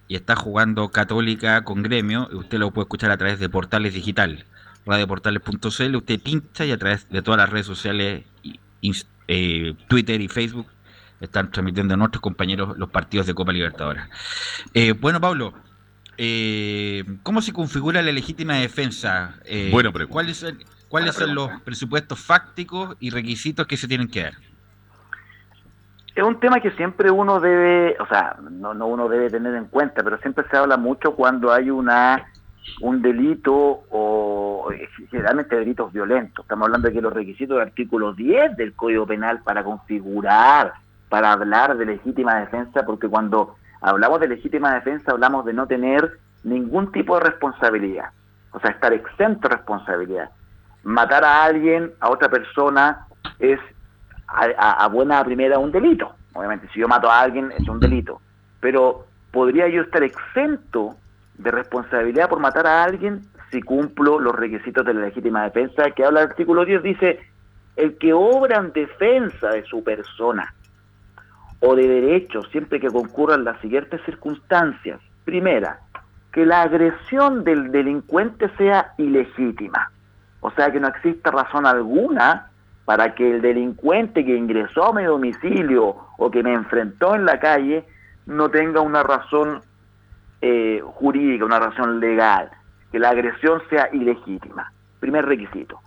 y está jugando Católica con Gremio. Y usted lo puede escuchar a través de Portales Digital, radioportales.cl. Usted pincha y a través de todas las redes sociales, eh, Twitter y Facebook, están transmitiendo a nuestros compañeros los partidos de Copa Libertadores. Eh, bueno, Pablo, eh, ¿cómo se configura la legítima defensa? bueno, pregunta. ¿Cuáles, cuáles son los presupuestos fácticos y requisitos que se tienen que dar? es un tema que siempre uno debe, o sea, no, no uno debe tener en cuenta, pero siempre se habla mucho cuando hay una un delito o generalmente delitos violentos. Estamos hablando de que los requisitos del artículo 10 del Código Penal para configurar, para hablar de legítima defensa, porque cuando hablamos de legítima defensa hablamos de no tener ningún tipo de responsabilidad, o sea, estar exento de responsabilidad. Matar a alguien, a otra persona, es a, buena primera un delito. Obviamente, si yo mato a alguien es un delito. Pero podría yo estar exento de responsabilidad por matar a alguien si cumplo los requisitos de la legítima defensa que habla el artículo 10. Dice, el que obra en defensa de su persona o de derechos siempre que concurran las siguientes circunstancias. Primera, que la agresión del delincuente sea ilegítima. O sea, que no exista razón alguna para que el delincuente que ingresó a mi domicilio o que me enfrentó en la calle no tenga una razón eh, jurídica, una razón legal, que la agresión sea ilegítima. Primer requisito.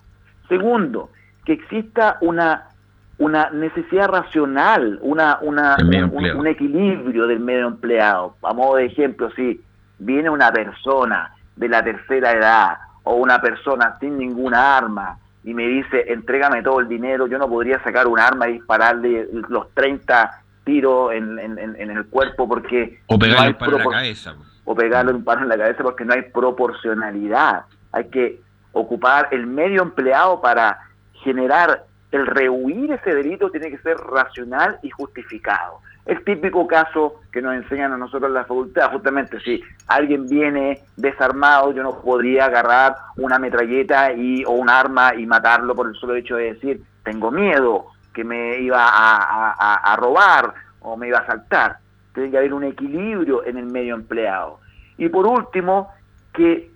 Segundo, que exista una, una necesidad racional, una, una, un, equilibrio del medio empleado. A modo de ejemplo, si viene una persona de la tercera edad o una persona sin ninguna arma y me dice, entrégame todo el dinero, yo no podría sacar un arma y dispararle los 30 tiros en, en, el cuerpo porque... O pegarle un paro en la cabeza. O pegarle un paro en la cabeza porque no hay proporcionalidad. hay que ocupar el medio empleado para generar el rehuir ese delito tiene que ser racional y justificado. El típico caso que nos enseñan a nosotros en la facultad, justamente si alguien viene desarmado, yo no podría agarrar una metralleta y, o un arma y matarlo por el solo hecho de decir, tengo miedo que me iba a, a robar o me iba a asaltar. Tiene que haber un equilibrio en el medio empleado. Y por último, que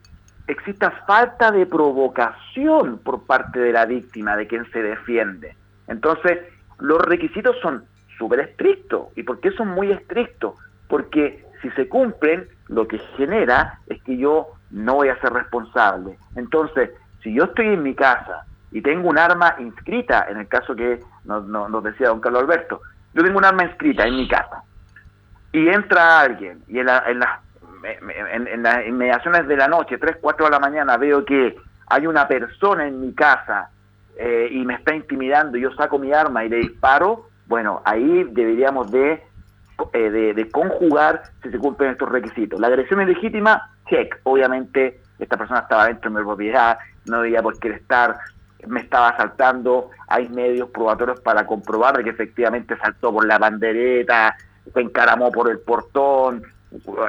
exista falta de provocación por parte de la víctima, de quien se defiende. Entonces, los requisitos son súper estrictos. ¿Y por qué son muy estrictos? Porque si se cumplen, lo que genera es que yo no voy a ser responsable. Entonces, si yo estoy en mi casa y tengo un arma inscrita, en el caso que nos, decía don Carlos Alberto, yo tengo un arma inscrita en mi casa y entra alguien y en, en, en, las inmediaciones de la noche, 3, 4 de la mañana, veo que hay una persona en mi casa eh, y me está intimidando, yo saco mi arma y le disparo, bueno, ahí deberíamos de, eh, de, conjugar si se cumplen estos requisitos. La agresión ilegítima, check. Obviamente, esta persona estaba dentro de mi propiedad, no debía por qué estar, me estaba asaltando. Hay medios probatorios para comprobar que efectivamente saltó por la bandereta, se encaramó por el portón,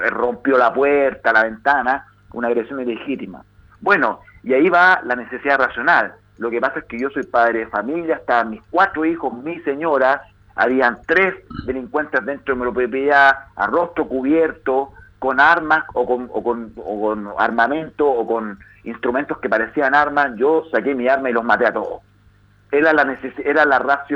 rompió la puerta, la ventana, una agresión ilegítima. Bueno, y ahí va la necesidad racional. Lo que pasa es que yo soy padre de familia, estaban mis cuatro hijos, mi señora, habían tres delincuentes dentro de mi propiedad, a rostro cubierto, con armas o con, o con, o con armamento o con instrumentos que parecían armas, yo saqué mi arma y los maté a todos. Era la era la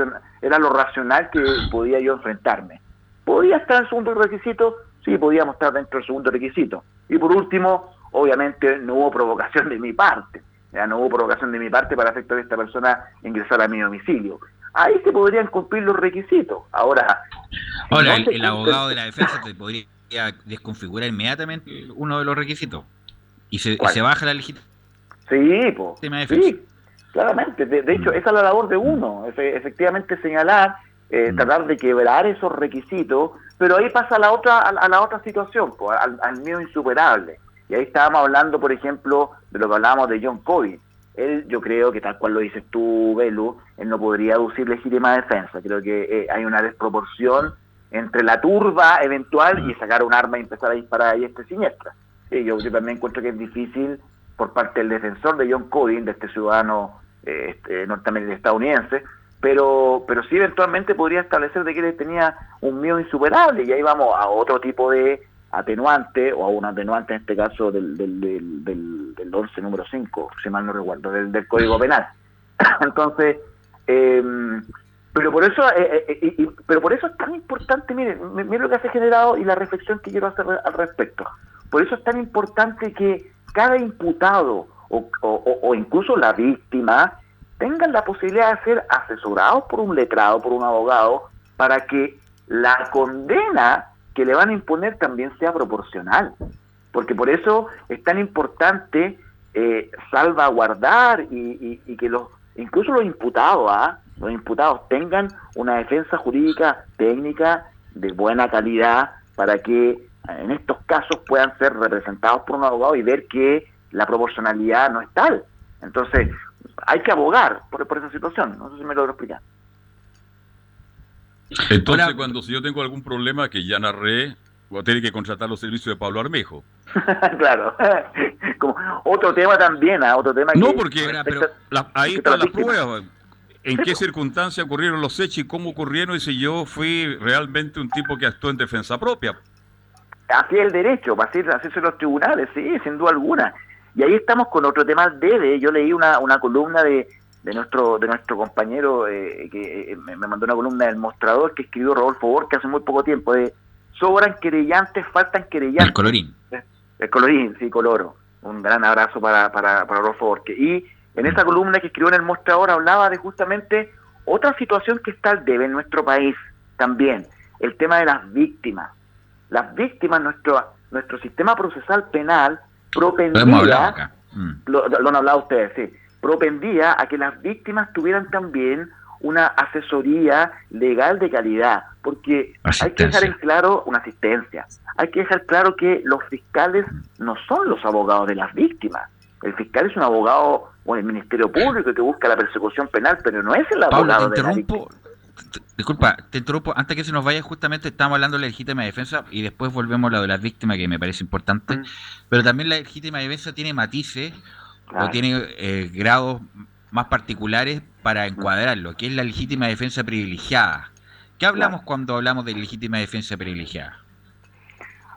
era lo racional que podía yo enfrentarme. Podía estar en segundo requisito, sí, podíamos estar dentro del segundo requisito. Y por último, obviamente no hubo provocación de mi parte. Ya no hubo provocación de mi parte para efecto de esta persona ingresar a mi domicilio. Ahí se podrían cumplir los requisitos. Ahora, Ahora el, abogado de la defensa te podría desconfigurar inmediatamente uno de los requisitos y se, se baja la legitimación. Sí, po, sí, claramente. De, hecho, esa es la labor de uno, efectivamente señalar, eh, mm. tratar de quebrar esos requisitos, pero ahí pasa a la otra, a, la otra situación, al, al miedo insuperable. Y ahí estábamos hablando, por ejemplo, de lo que hablábamos de John Covey. Él, yo creo que tal cual lo dices tú, Belu, él no podría aducir legítima defensa. Creo que eh, hay una desproporción entre la turba eventual y sacar un arma y empezar a disparar ahí este siniestra. yo, también encuentro que es difícil por parte del defensor de John Cody, de este ciudadano eh, este, norteamericano estadounidense, pero, pero sí eventualmente podría establecer de que él tenía un miedo insuperable y ahí vamos a otro tipo de atenuante, o a un atenuante en este caso del, del, del, del, 11 número 5, si mal no recuerdo, del, del Código Penal. Entonces, eh, pero por eso eh, eh, eh pero por eso es tan importante, miren, miren lo que se ha generado y la reflexión que quiero hacer al respecto. Por eso es tan importante que cada imputado o, o, o incluso la víctima tengan la posibilidad de ser asesorados por un letrado, por un abogado, para que la condena que le van a imponer también sea proporcional. Porque por eso es tan importante eh, salvaguardar y, que los incluso los imputados, ¿ah? los imputados tengan una defensa jurídica técnica de buena calidad para que en estos casos puedan ser representados por un abogado y ver que la proporcionalidad no es tal. Entonces, hay que abogar por, por esa situación. No sé si me lo explicar. Entonces, cuando si yo tengo algún problema que ya narré, voy a tener que contratar los servicios de Pablo Armejo. claro. Como otro tema también, ¿ah? otro tema No, porque ahí está la prueba. ¿En qué circunstancia ocurrieron los hechos y cómo ocurrieron? Y si yo fui realmente un tipo que actuó en defensa propia. Así es el derecho, va a ser, hacerse los tribunales, sí, sin duda alguna. Y ahí estamos con otro tema debe. Yo leí una, una columna de, de nuestro de nuestro compañero eh, que eh, me, mandó una columna del mostrador que escribió Rodolfo Borges hace muy poco tiempo de sobran querellantes, faltan querellantes. El colorín. El colorín, sí, coloro. Un gran abrazo para, para, para Rodolfo Borges. Y en esa columna que escribió en el mostrador hablaba de justamente otra situación que está al debe en nuestro país también, el tema de las víctimas. Las víctimas, nuestro, nuestro sistema procesal penal propendía, lo, lo han hablado ustedes, sí, propendía a que las víctimas tuvieran también una asesoría legal de calidad, porque hay que dejar en claro una asistencia, hay que dejar claro que los fiscales no son los abogados de las víctias. El fiscal es un abogado o el Ministerio Público que busca la persecución penal, pero no es el abogado te interrumpo, Disculpa, te interrumpo. Antes que se nos vaya, justamente estamos hablando de la legítima defensa y después volvemos a lo de las víctimas, que me parece importante. Mm. Pero también la legítima defensa tiene matices o tiene eh, grados más particulares para encuadrarlo, que es la legítima defensa privilegiada. ¿Qué hablamos cuando hablamos de legítima defensa privilegiada?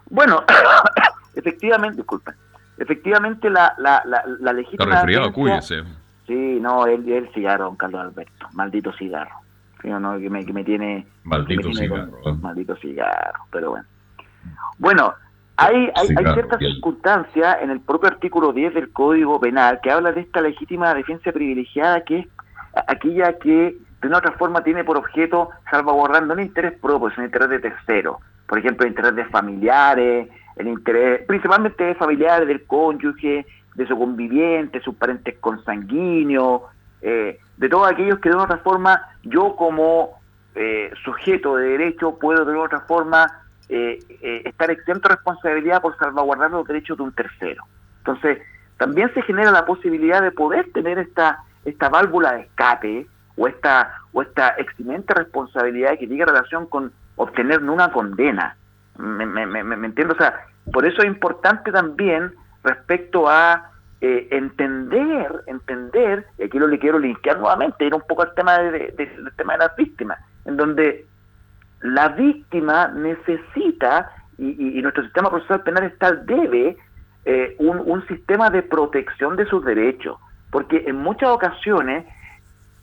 Bueno, efectivamente, disculpa. Efectivamente, la, la, la, legítima defensa. Sí, no, el, el cigarro, don Carlos Alberto. Maldito cigarro. no, que, me, que me tiene. Maldito cigarro. maldito cigarro, pero bueno. Bueno, hay, hay, hay ciertas circunstancias en el propio artículo 10 del Código Penal que habla de esta legítima defensa privilegiada que es aquella que de una otra forma tiene por objeto salvaguardando el interés propio, es un interés de tercero. Por ejemplo, el interés de familiares, el interés principalmente de familiares, del cónyuge, de su conviviente, sus parentes consanguíneos, eh, de todos aquellos que de una otra forma yo como eh, sujeto de derecho puedo de una otra forma eh, eh, estar exento de responsabilidad por salvaguardar los derechos de un tercero. Entonces, también se genera la posibilidad de poder tener esta, esta válvula de escape o esta, o esta eximente responsabilidad que tiene relación con obtener una condena. ¿Me, me, me, entiendo? O sea, por eso es importante también respecto a eh, entender, entender, y aquí lo le quiero linkear nuevamente, ir un poco al tema de, del tema de las víctimas, en donde la víctima necesita, y, nuestro sistema procesal penal está debe, eh, un, un sistema de protección de sus derechos, porque en muchas ocasiones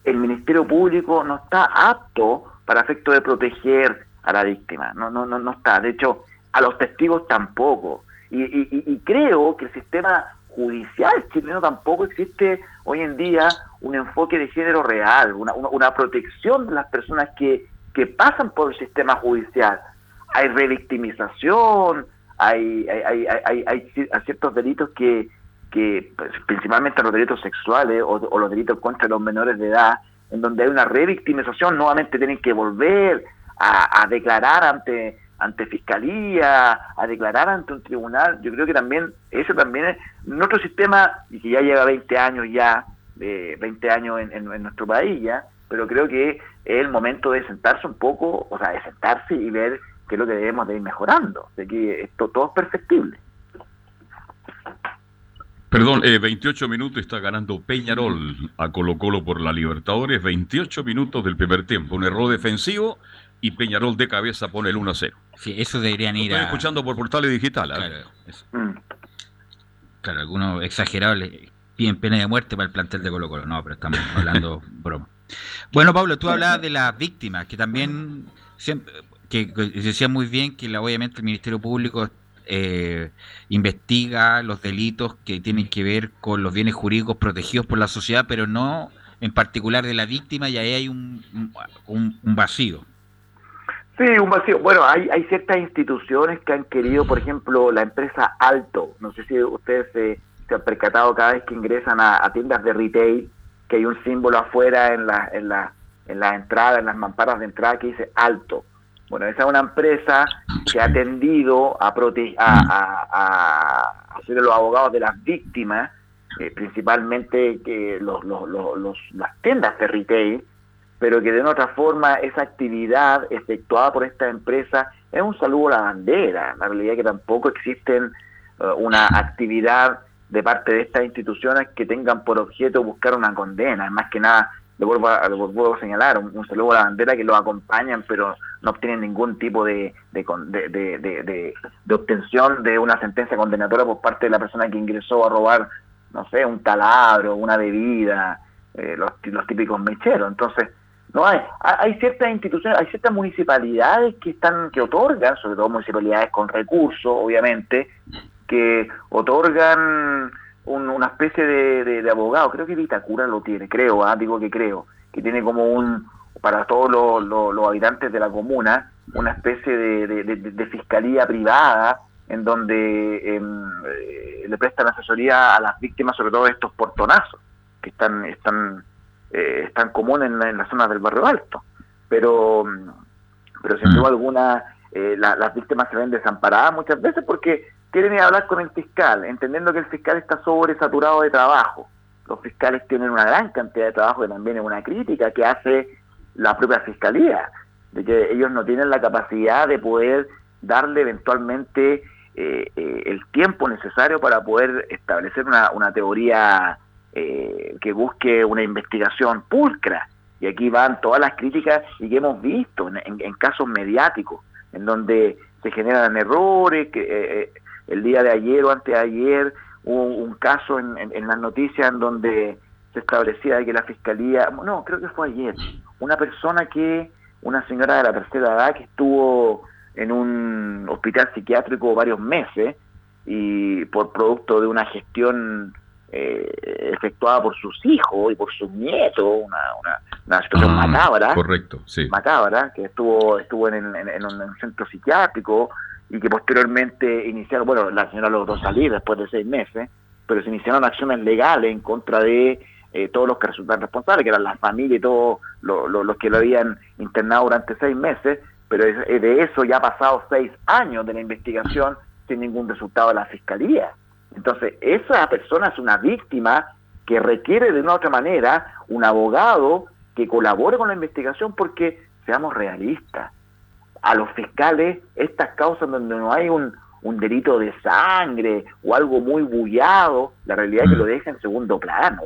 el Ministerio Público no está apto para efecto de proteger a la víctima, no, no, no, no está, de hecho, a los testigos tampoco. Y, y, creo que el sistema judicial chileno tampoco existe hoy en día un enfoque de género real, una, una protección de las personas que que pasan por el sistema judicial. Hay revictimización, hay, hay, hay, hay, ciertos delitos que, que pues, principalmente los delitos sexuales o, los delitos contra los menores de edad, en donde hay una revictimización, nuevamente tienen que volver a, declarar ante ante fiscalía, a declarar ante un tribunal. Yo creo que también, eso también es nuestro sistema, y que ya lleva 20 años ya, de 20 años en, en nuestro país ya, pero creo que es el momento de sentarse un poco, o sea, de sentarse y ver qué es lo que debemos de ir mejorando, de que esto todo es perfectible. Perdón, eh, 28 minutos está ganando Peñarol a Colo Colo por la Libertadores, 28 minutos del primer tiempo, un error defensivo y Peñarol de cabeza pone el 1 a 0. Sí, eso deberían ir Estoy escuchando por portales digitales. ¿eh? Claro, mm. claro algunos exagerables piden pena de muerte para el plantel de Colo Colo. No, pero estamos hablando broma. Bueno, Pablo, tú hablabas de las víctimas, que también que, decía muy bien que obviamente el Ministerio Público eh, investiga los delitos que tienen que ver con los bienes jurídicos protegidos por la sociedad, pero no en particular de la víctima, y ahí hay un, un, vacío. Sí, un vacío. Bueno, hay, hay ciertas instituciones que han querido, por ejemplo, la empresa Alto. No sé si ustedes se, han percatado cada vez que ingresan a tiendas de retail, que hay un símbolo afuera en la, en la, en la entrada, en las mamparas de entrada que dice alto. Bueno, esa es una empresa que ha tendido a, proteger a, a, ser los abogados de las víctimas, eh, principalmente que los, los, los, las tiendas de retail, pero que de otra forma esa actividad efectuada por esta empresa es un saludo a la bandera. La realidad es que tampoco existen eh, una actividad de parte de estas instituciones que tengan por objeto buscar una condena. Más que nada, le vuelvo a, vuelvo a señalar, un, saludo a la bandera que lo acompañan, pero no obtienen ningún tipo de, de, de, de, obtención de una sentencia condenatoria por parte de la persona que ingresó a robar, no sé, un taladro, una bebida, eh, los, los típicos mecheros. Entonces, no hay, hay ciertas instituciones, hay ciertas municipalidades que están, que otorgan, sobre todo municipalidades con recursos, obviamente, que otorgan una especie de, abogado, creo que Vitacura lo tiene, creo, ah, digo que creo, que tiene como un, para todos los, habitantes de la comuna, una especie de, fiscalía privada en donde em, eh, le prestan asesoría a las víctimas, sobre todo de estos portonazos, que están, están, eh, están comunes en, en las zonas del barrio alto. Pero, pero sin mm. duda alguna eh, las víctimas se ven desamparadas muchas veces porque quieren ir a hablar con el fiscal, entendiendo que el fiscal está sobresaturado de trabajo. Los fiscales tienen una gran cantidad de trabajo que también es una crítica que hace la propia fiscalía, de que ellos no tienen la capacidad de poder darle eventualmente eh, eh, el tiempo necesario para poder establecer una, teoría eh, que busque una investigación pulcra. Y aquí van todas las críticas y que hemos visto en, casos mediáticos, en donde se generan errores, que el día de ayer o antes de ayer hubo un caso en, en, las noticias en donde se establecía que la fiscalía, no, creo que fue ayer, una persona que, una señora de la tercera edad que estuvo en un hospital psiquiátrico varios meses y por producto de una gestión eh, efectuada por sus hijos y por sus nietos, una, una, situación ah, macabra, correcto, sí. macabra, que estuvo estuvo en, un centro psiquiátrico y que posteriormente iniciaron, bueno, la señora logró salir después de seis meses, pero se iniciaron acciones legales en contra de eh, todos los que resultan responsables, que eran la familia y todos los que lo habían internado durante seis meses, pero de eso ya ha pasado seis años de la investigación sin ningún resultado de la fiscalía. Entonces, esa persona es una víctima que requiere de una u otra manera un abogado que colabore con la investigación porque, seamos realistas, a los fiscales estas causas donde no hay un, delito de sangre o algo muy bullado, la realidad es que mm. lo deja en segundo plano.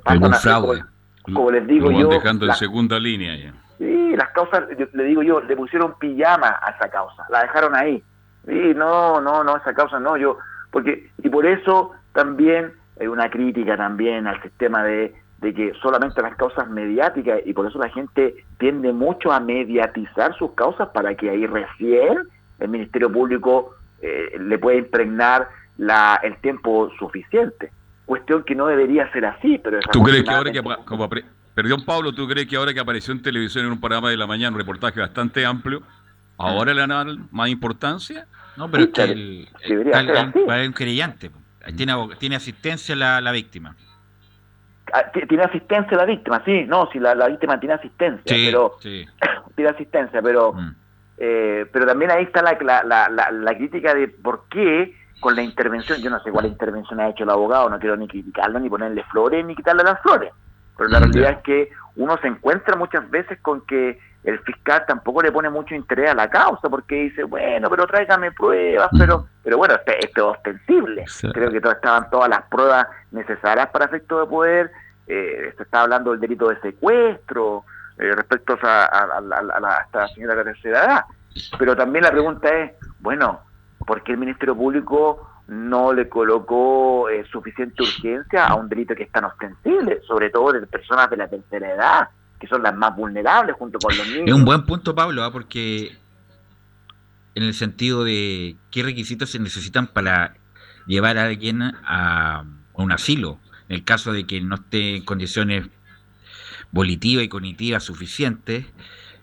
Como, les digo yo... dejando en segunda línea ya. Sí, las causas, le digo yo, le pusieron pijama a esa causa, la dejaron ahí. Sí, no, no, no, esa causa no, yo, porque, y por eso también hay una crítica también al sistema de, de que solamente las causas mediáticas, y por eso la gente tiende mucho a mediatizar sus causas para que ahí recién el Ministerio Público eh, le pueda impregnar la, el tiempo suficiente. Cuestión que no debería ser así, pero... ¿Tú crees que ahora que como Perdón, Pablo, ¿tú crees que ahora que apareció en televisión en un programa de la mañana, un reportaje bastante amplio, ahora le van a dar más importancia? No, pero es que el, un querellante. Tiene, tiene asistencia la, la víctima. Ah, tiene asistencia la víctima, sí, no, si la, víctima tiene asistencia, pero tiene asistencia, pero mm. eh, pero también ahí está la, la, la, crítica de por qué con la intervención, yo no sé cuál intervención ha hecho el abogado, no quiero ni criticarlo, ni ponerle flores, ni quitarle las flores, pero la realidad es que uno se encuentra muchas veces con que el fiscal tampoco le pone mucho interés a la causa porque dice, bueno, pero tráigame pruebas, pero pero bueno, este, este es ostensible. Creo que estaban todas las pruebas necesarias para efecto de poder. Eh, se está hablando del delito de secuestro eh, respecto a, a, la, esta señora de la tercera edad. Pero también la pregunta es, bueno, ¿por qué el Ministerio Público no le colocó eh, suficiente urgencia a un delito que es tan ostensible, sobre todo de personas de la tercera edad, que son las más vulnerables junto con los niños. Es un buen punto, Pablo, ¿ah? porque en el sentido de qué requisitos se necesitan para llevar a alguien a, un asilo, en el caso de que no esté en condiciones volitivas y cognitivas suficientes.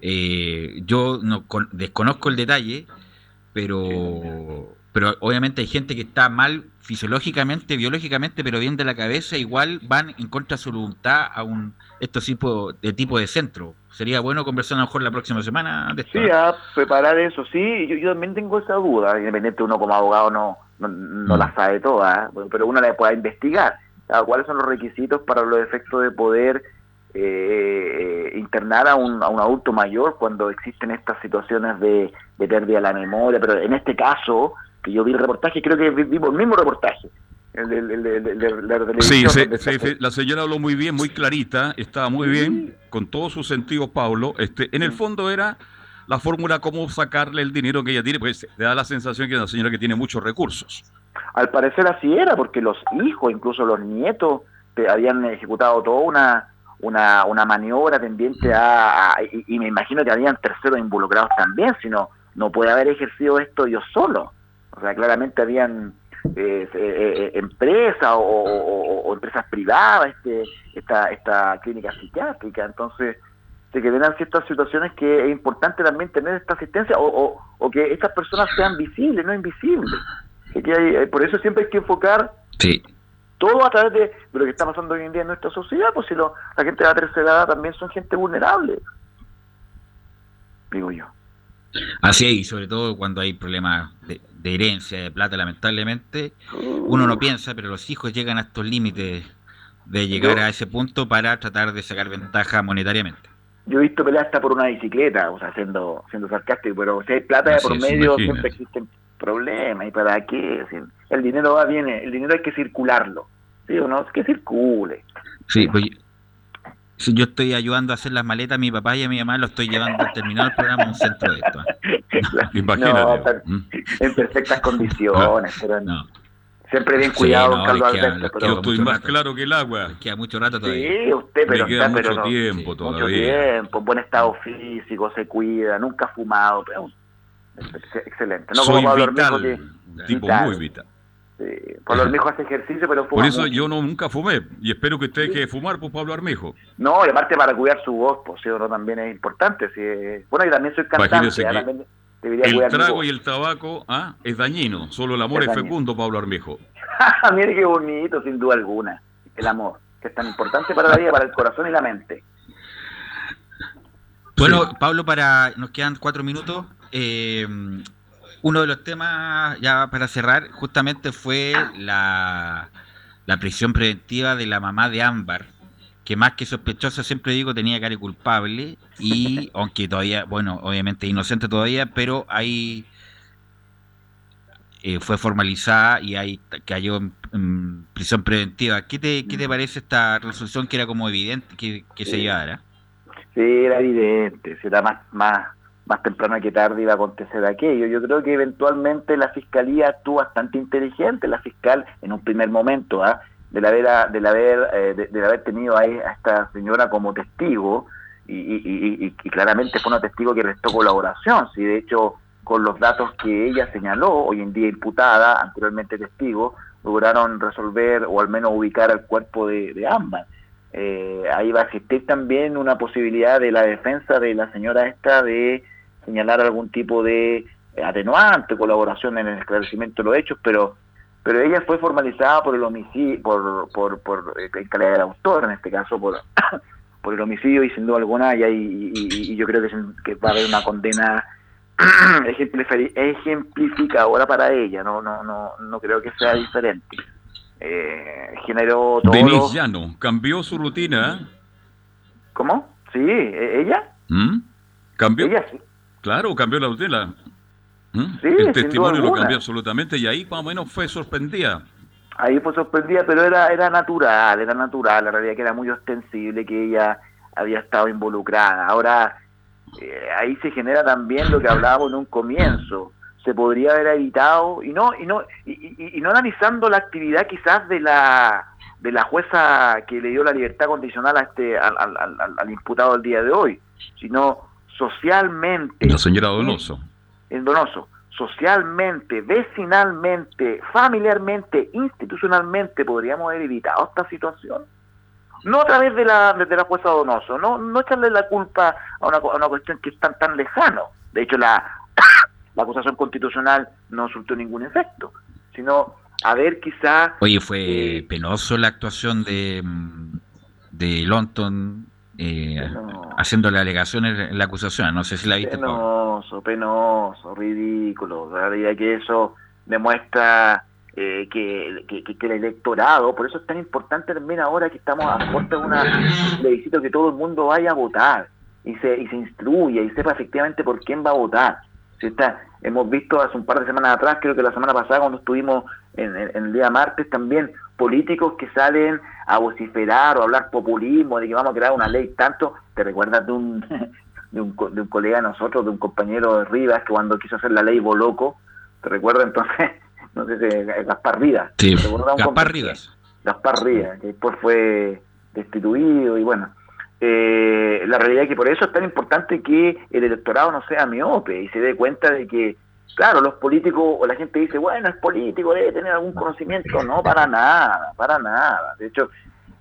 Eh, yo no desconozco el detalle, pero pero obviamente hay gente que está mal fisiológicamente, biológicamente, pero bien de la cabeza, igual van en contra de su voluntad a un estos tipo de tipo de centro. Sería bueno conversar a lo mejor la próxima semana de Sí, a preparar eso, sí, yo, yo también tengo esa duda, independiente uno como abogado no, no, la mm. sabe toda, pero uno la puede investigar. ¿Cuáles son los requisitos para los efectos de poder eh, internar a un, a un adulto mayor cuando existen estas situaciones de, de pérdida de la memoria? Pero en este caso, que yo vi el reportaje, creo que vimos el mismo reportaje. sí, la señora habló muy bien, muy clarita, estaba muy bien, con todos sus sentidos, Pablo. Este, en el fondo era la fórmula cómo sacarle el dinero que ella tiene, pues le da la sensación que es una señora que tiene muchos recursos. Al parecer así era, porque los hijos, incluso los nietos, habían ejecutado toda una, una, una maniobra tendiente a, y, me imagino que habían terceros involucrados también, si no, no puede haber ejercido esto yo solo. O sea, claramente habían eh, eh, eh empresas o, empresas privadas este, esta, esta clínica psiquiátrica. Entonces, se que ciertas situaciones que es importante también tener esta asistencia o, o, que estas personas sean visibles, no invisibles. Que por eso siempre hay que enfocar todo a través de, lo que está pasando hoy en día en nuestra sociedad, pues si lo, la gente de la tercera edad también son gente vulnerable, digo yo. Así es, y sobre todo cuando hay problemas de, herencia, de plata, lamentablemente, uno no piensa, pero los hijos llegan a estos límites de llegar a ese punto para tratar de sacar ventaja monetariamente. Yo he visto pelear hasta por una bicicleta, o sea, siendo, siendo sarcástico, pero si hay plata de por medio, siempre existen problemas. ¿Y para qué? el dinero va bien, el dinero hay que circularlo. ¿Sí o no? que circule. Sí, pues si yo estoy ayudando a hacer las maletas a mi papá y a mi mamá, lo estoy llevando al terminar el programa a un centro de esto. ¿eh? Imagínate. ¿Mm? en perfectas condiciones, pero no. siempre bien cuidado, Carlos Alberto. yo estoy más claro que el agua. Queda mucho rato todavía. Sí, usted, pero, queda mucho tiempo todavía. Mucho tiempo, buen estado físico, se cuida, nunca ha fumado. excelente. No Soy como vital, tipo muy vital. Sí, Pablo Armejo hace ejercicio, pero fuma Por eso yo no, nunca fumé. Y espero que usted deje de fumar, pues Pablo Armejo. No, y aparte para cuidar su voz, pues sí, no, también es importante. Sí. Bueno, y también soy cantante. el trago y el tabaco ah, es dañino. Solo el amor es, fecundo, Pablo Armejo. Mire qué bonito, sin duda alguna. El amor, que es tan importante para la vida, para el corazón y la mente. Bueno, Pablo, para nos quedan cuatro minutos. Eh, uno de los temas, ya para cerrar, justamente fue la, prisión preventiva de la mamá de Ámbar, que más que sospechosa, siempre digo, tenía cara culpable, y aunque todavía, bueno, obviamente inocente todavía, pero ahí eh, fue formalizada y ahí cayó en, prisión preventiva. ¿Qué te, ¿Qué te parece esta resolución que era como evidente que, se llevara? Sí, era evidente, será más, más más temprano que tarde iba a acontecer aquello. Yo creo que eventualmente la fiscalía actuó bastante inteligente, la fiscal en un primer momento, ¿ah? del haber, del haber, eh, de, haber tenido a, esta señora como testigo y, claramente fue una testigo que restó colaboración. Si de hecho con los datos que ella señaló, hoy en día imputada, anteriormente testigo, lograron resolver o al menos ubicar al cuerpo de, de ambas. Eh, ahí va a existir también una posibilidad de la defensa de la señora esta de señalar algún tipo de atenuante, colaboración en el esclarecimiento de los hechos, pero pero ella fue formalizada por el homicidio, por, por, por eh, en calidad de autor, en este caso por, por el homicidio y sin duda alguna y, y, yo creo que, que, va a haber una condena ejemplificadora para ella, no no no no creo que sea diferente. Eh, generó todo Denis Llano cambió su rutina. ¿Cómo? Sí, ¿e-, ella. ¿Mm? Cambió. Ella sí. Claro, cambió la tutela. ¿Mm? el testimonio lo cambió absolutamente y ahí más o menos fue sorprendida. Ahí fue sorprendida, pero era, era natural, era natural, la realidad que era muy ostensible que ella había estado involucrada. Ahora, eh, ahí se genera también lo que hablábamos en un comienzo, se podría haber evitado, y no, y no, y, no analizando la actividad quizás de la de la jueza que le dio la libertad condicional a este al, al, al imputado el día de hoy, sino socialmente. La señora Donoso. En Donoso. Socialmente, vecinalmente, familiarmente, institucionalmente, podríamos haber evitado esta situación. No a través de la, de la jueza Donoso, no, no echarle la culpa a una, a una cuestión que es tan, tan lejano. De hecho, la, la acusación constitucional no surtió ningún efecto, sino a ver quizá... Oye, fue eh, penoso la actuación de, de Lonton eh, haciéndole alegaciones en la acusación. No sé si la viste. Penoso, penoso, ridículo. La realidad que eso demuestra eh, que, que, el electorado, por eso es tan importante también ahora que estamos a puerta de una plebiscito que todo el mundo vaya a votar y se, y se instruya y sepa efectivamente por quién va a votar. Si está, hemos visto hace un par de semanas atrás, creo que la semana pasada cuando estuvimos en, en el día martes también, políticos que salen a vociferar o a hablar populismo, de que vamos a crear una ley tanto, te recuerdas de un, de un, de un colega de nosotros, de un compañero de Rivas, que cuando quiso hacer la ley loco te recuerdas entonces, no sé si Gaspar Rivas. Sí, Gaspar Rivas. Gaspar Rivas, que después fue destituido y bueno. Eh, la realidad es que por eso es tan importante que el electorado no sea miope y se dé cuenta de que claro, los políticos o la gente dice, bueno, es político, debe tener algún conocimiento. No, para nada, para nada. De hecho,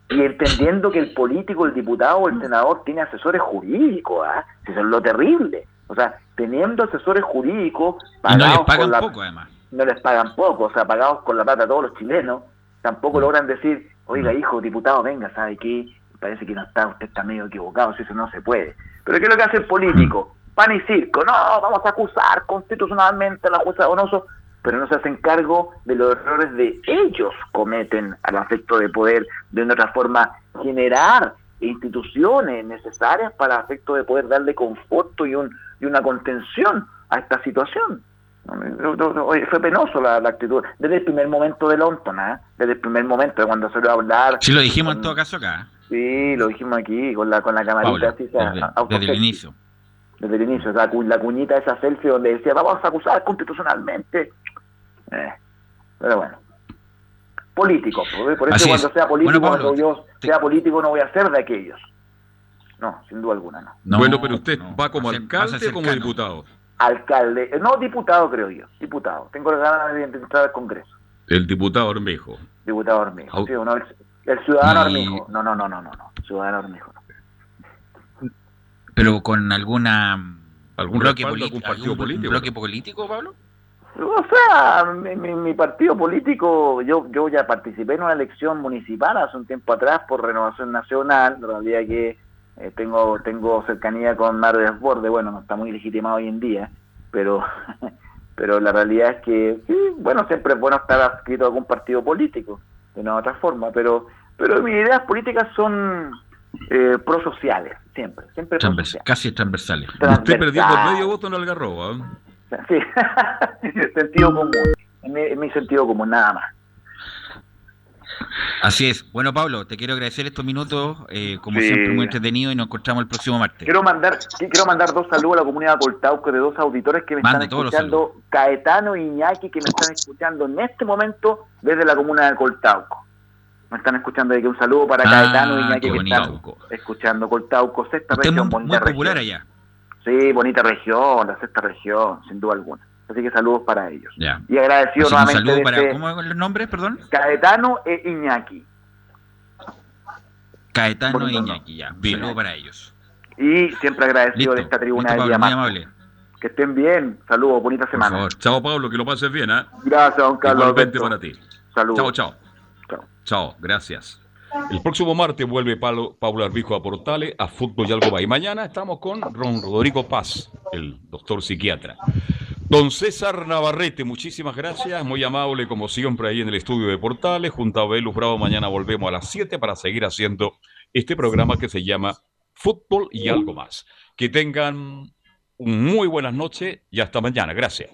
y entendiendo que el político, el diputado o el senador tiene asesores jurídicos, ¿ah? Eso es lo terrible. O sea, teniendo asesores jurídicos pagados no les pagan poco, además. No les pagan poco, o sea, pagados con la plata de todos los chilenos, tampoco logran decir, oiga, hijo, diputado, venga, ¿sabe qué? Parece que no está, usted está medio equivocado, si eso no se puede. Pero ¿qué es lo que hace el político? pan y circo. No, vamos a acusar constitucionalmente a la jueza Donoso, pero no se hacen cargo de los errores de ellos cometen al afecto de poder de una otra forma generar instituciones necesarias para afecto de poder darle conforto y, un, y una contención a esta situación. Fue penoso la, actitud. Desde el primer momento de Lonton, ¿eh? desde el primer momento, de cuando se lo a hablar. Sí, lo dijimos en todo caso acá. Sí, lo dijimos aquí, con la, con la camarita así, desde, el inicio. Desde el inicio, la, la cuñita de esa selfie donde decía, vamos a acusar constitucionalmente. Eh, pero bueno. Político, por eso cuando sea político, cuando yo sea político no voy a ser de aquellos. No, sin duda alguna, no. bueno, pero usted va como alcalde o como diputado alcalde, eh, no diputado creo yo, diputado. Tengo la ganas de entrar al Congreso. El diputado Armejo. Diputado Armejo, sí, el, ciudadano Armejo. No, no, no, no, no, no, ciudadano Armejo. Pero con alguna algún bloque político, partido político, bloque político, Pablo. O sea, mi, partido político, yo yo ya participé en una elección municipal hace un tiempo atrás por Renovación Nacional, la realidad que eh, tengo tengo cercanía con Mario Desborde, bueno, no está muy legitimado hoy en día, pero pero la realidad es que, sí, bueno, siempre es bueno estar adscrito a algún partido político, de una u otra forma, pero pero mis ideas políticas son eh, prosociales, siempre, siempre Casi transversales. Usted perdiendo medio voto en Algarroba. Sí, sentido común, en mi sentido común, nada más. Así es. Bueno, Pablo, te quiero agradecer estos minutos, eh, como siempre muy entretenido y nos encontramos el próximo martes. Quiero mandar quiero mandar dos saludos a la comunidad de Coltauco de dos auditores que me están escuchando, Caetano y Iñaki, que me están escuchando en este momento desde la comuna de Coltauco. Me están escuchando de que un saludo para Caetano y ah, Iñaki que están escuchando Coltauco, sexta región, muy, muy popular allá. Sí, bonita región, la sexta región, sin duda alguna. Así que saludos para ellos. Y agradecido nuevamente. para, ¿Cómo es el nombre, perdón? Caetano e Iñaki. Caetano e Iñaki, ya. Saludos para ellos. Y siempre agradecido de esta tribuna de día Que estén bien. Saludos, bonita semana. Chao, Pablo, que lo pases bien. ¿eh? Gracias, don Carlos. Igualmente para ti. Saludos. Chao, chao. Chao, gracias. El próximo martes vuelve Pablo, Pablo Arbijo a Portales, a Fútbol y algo más. Y mañana estamos con Ron Rodrigo Paz, el doctor psiquiatra. Don César Navarrete, muchísimas gracias, muy amable como siempre ahí en el estudio de Portales, junto a Belus Bravo, mañana volvemos a las 7 para seguir haciendo este programa que se llama Fútbol y algo más. Que tengan muy buenas noches y hasta mañana, gracias.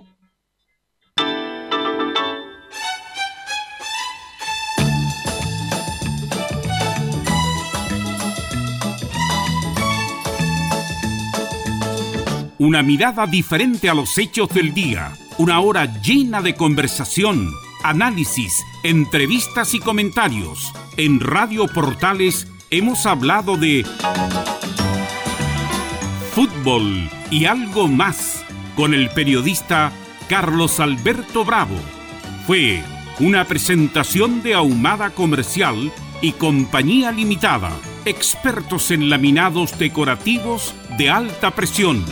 Una mirada diferente a los hechos del día. Una hora llena de conversación, análisis, entrevistas y comentarios. En Radio Portales hemos hablado de fútbol y algo más con el periodista Carlos Alberto Bravo. Fue una presentación de Ahumada Comercial y Compañía Limitada, expertos en laminados decorativos de alta presión.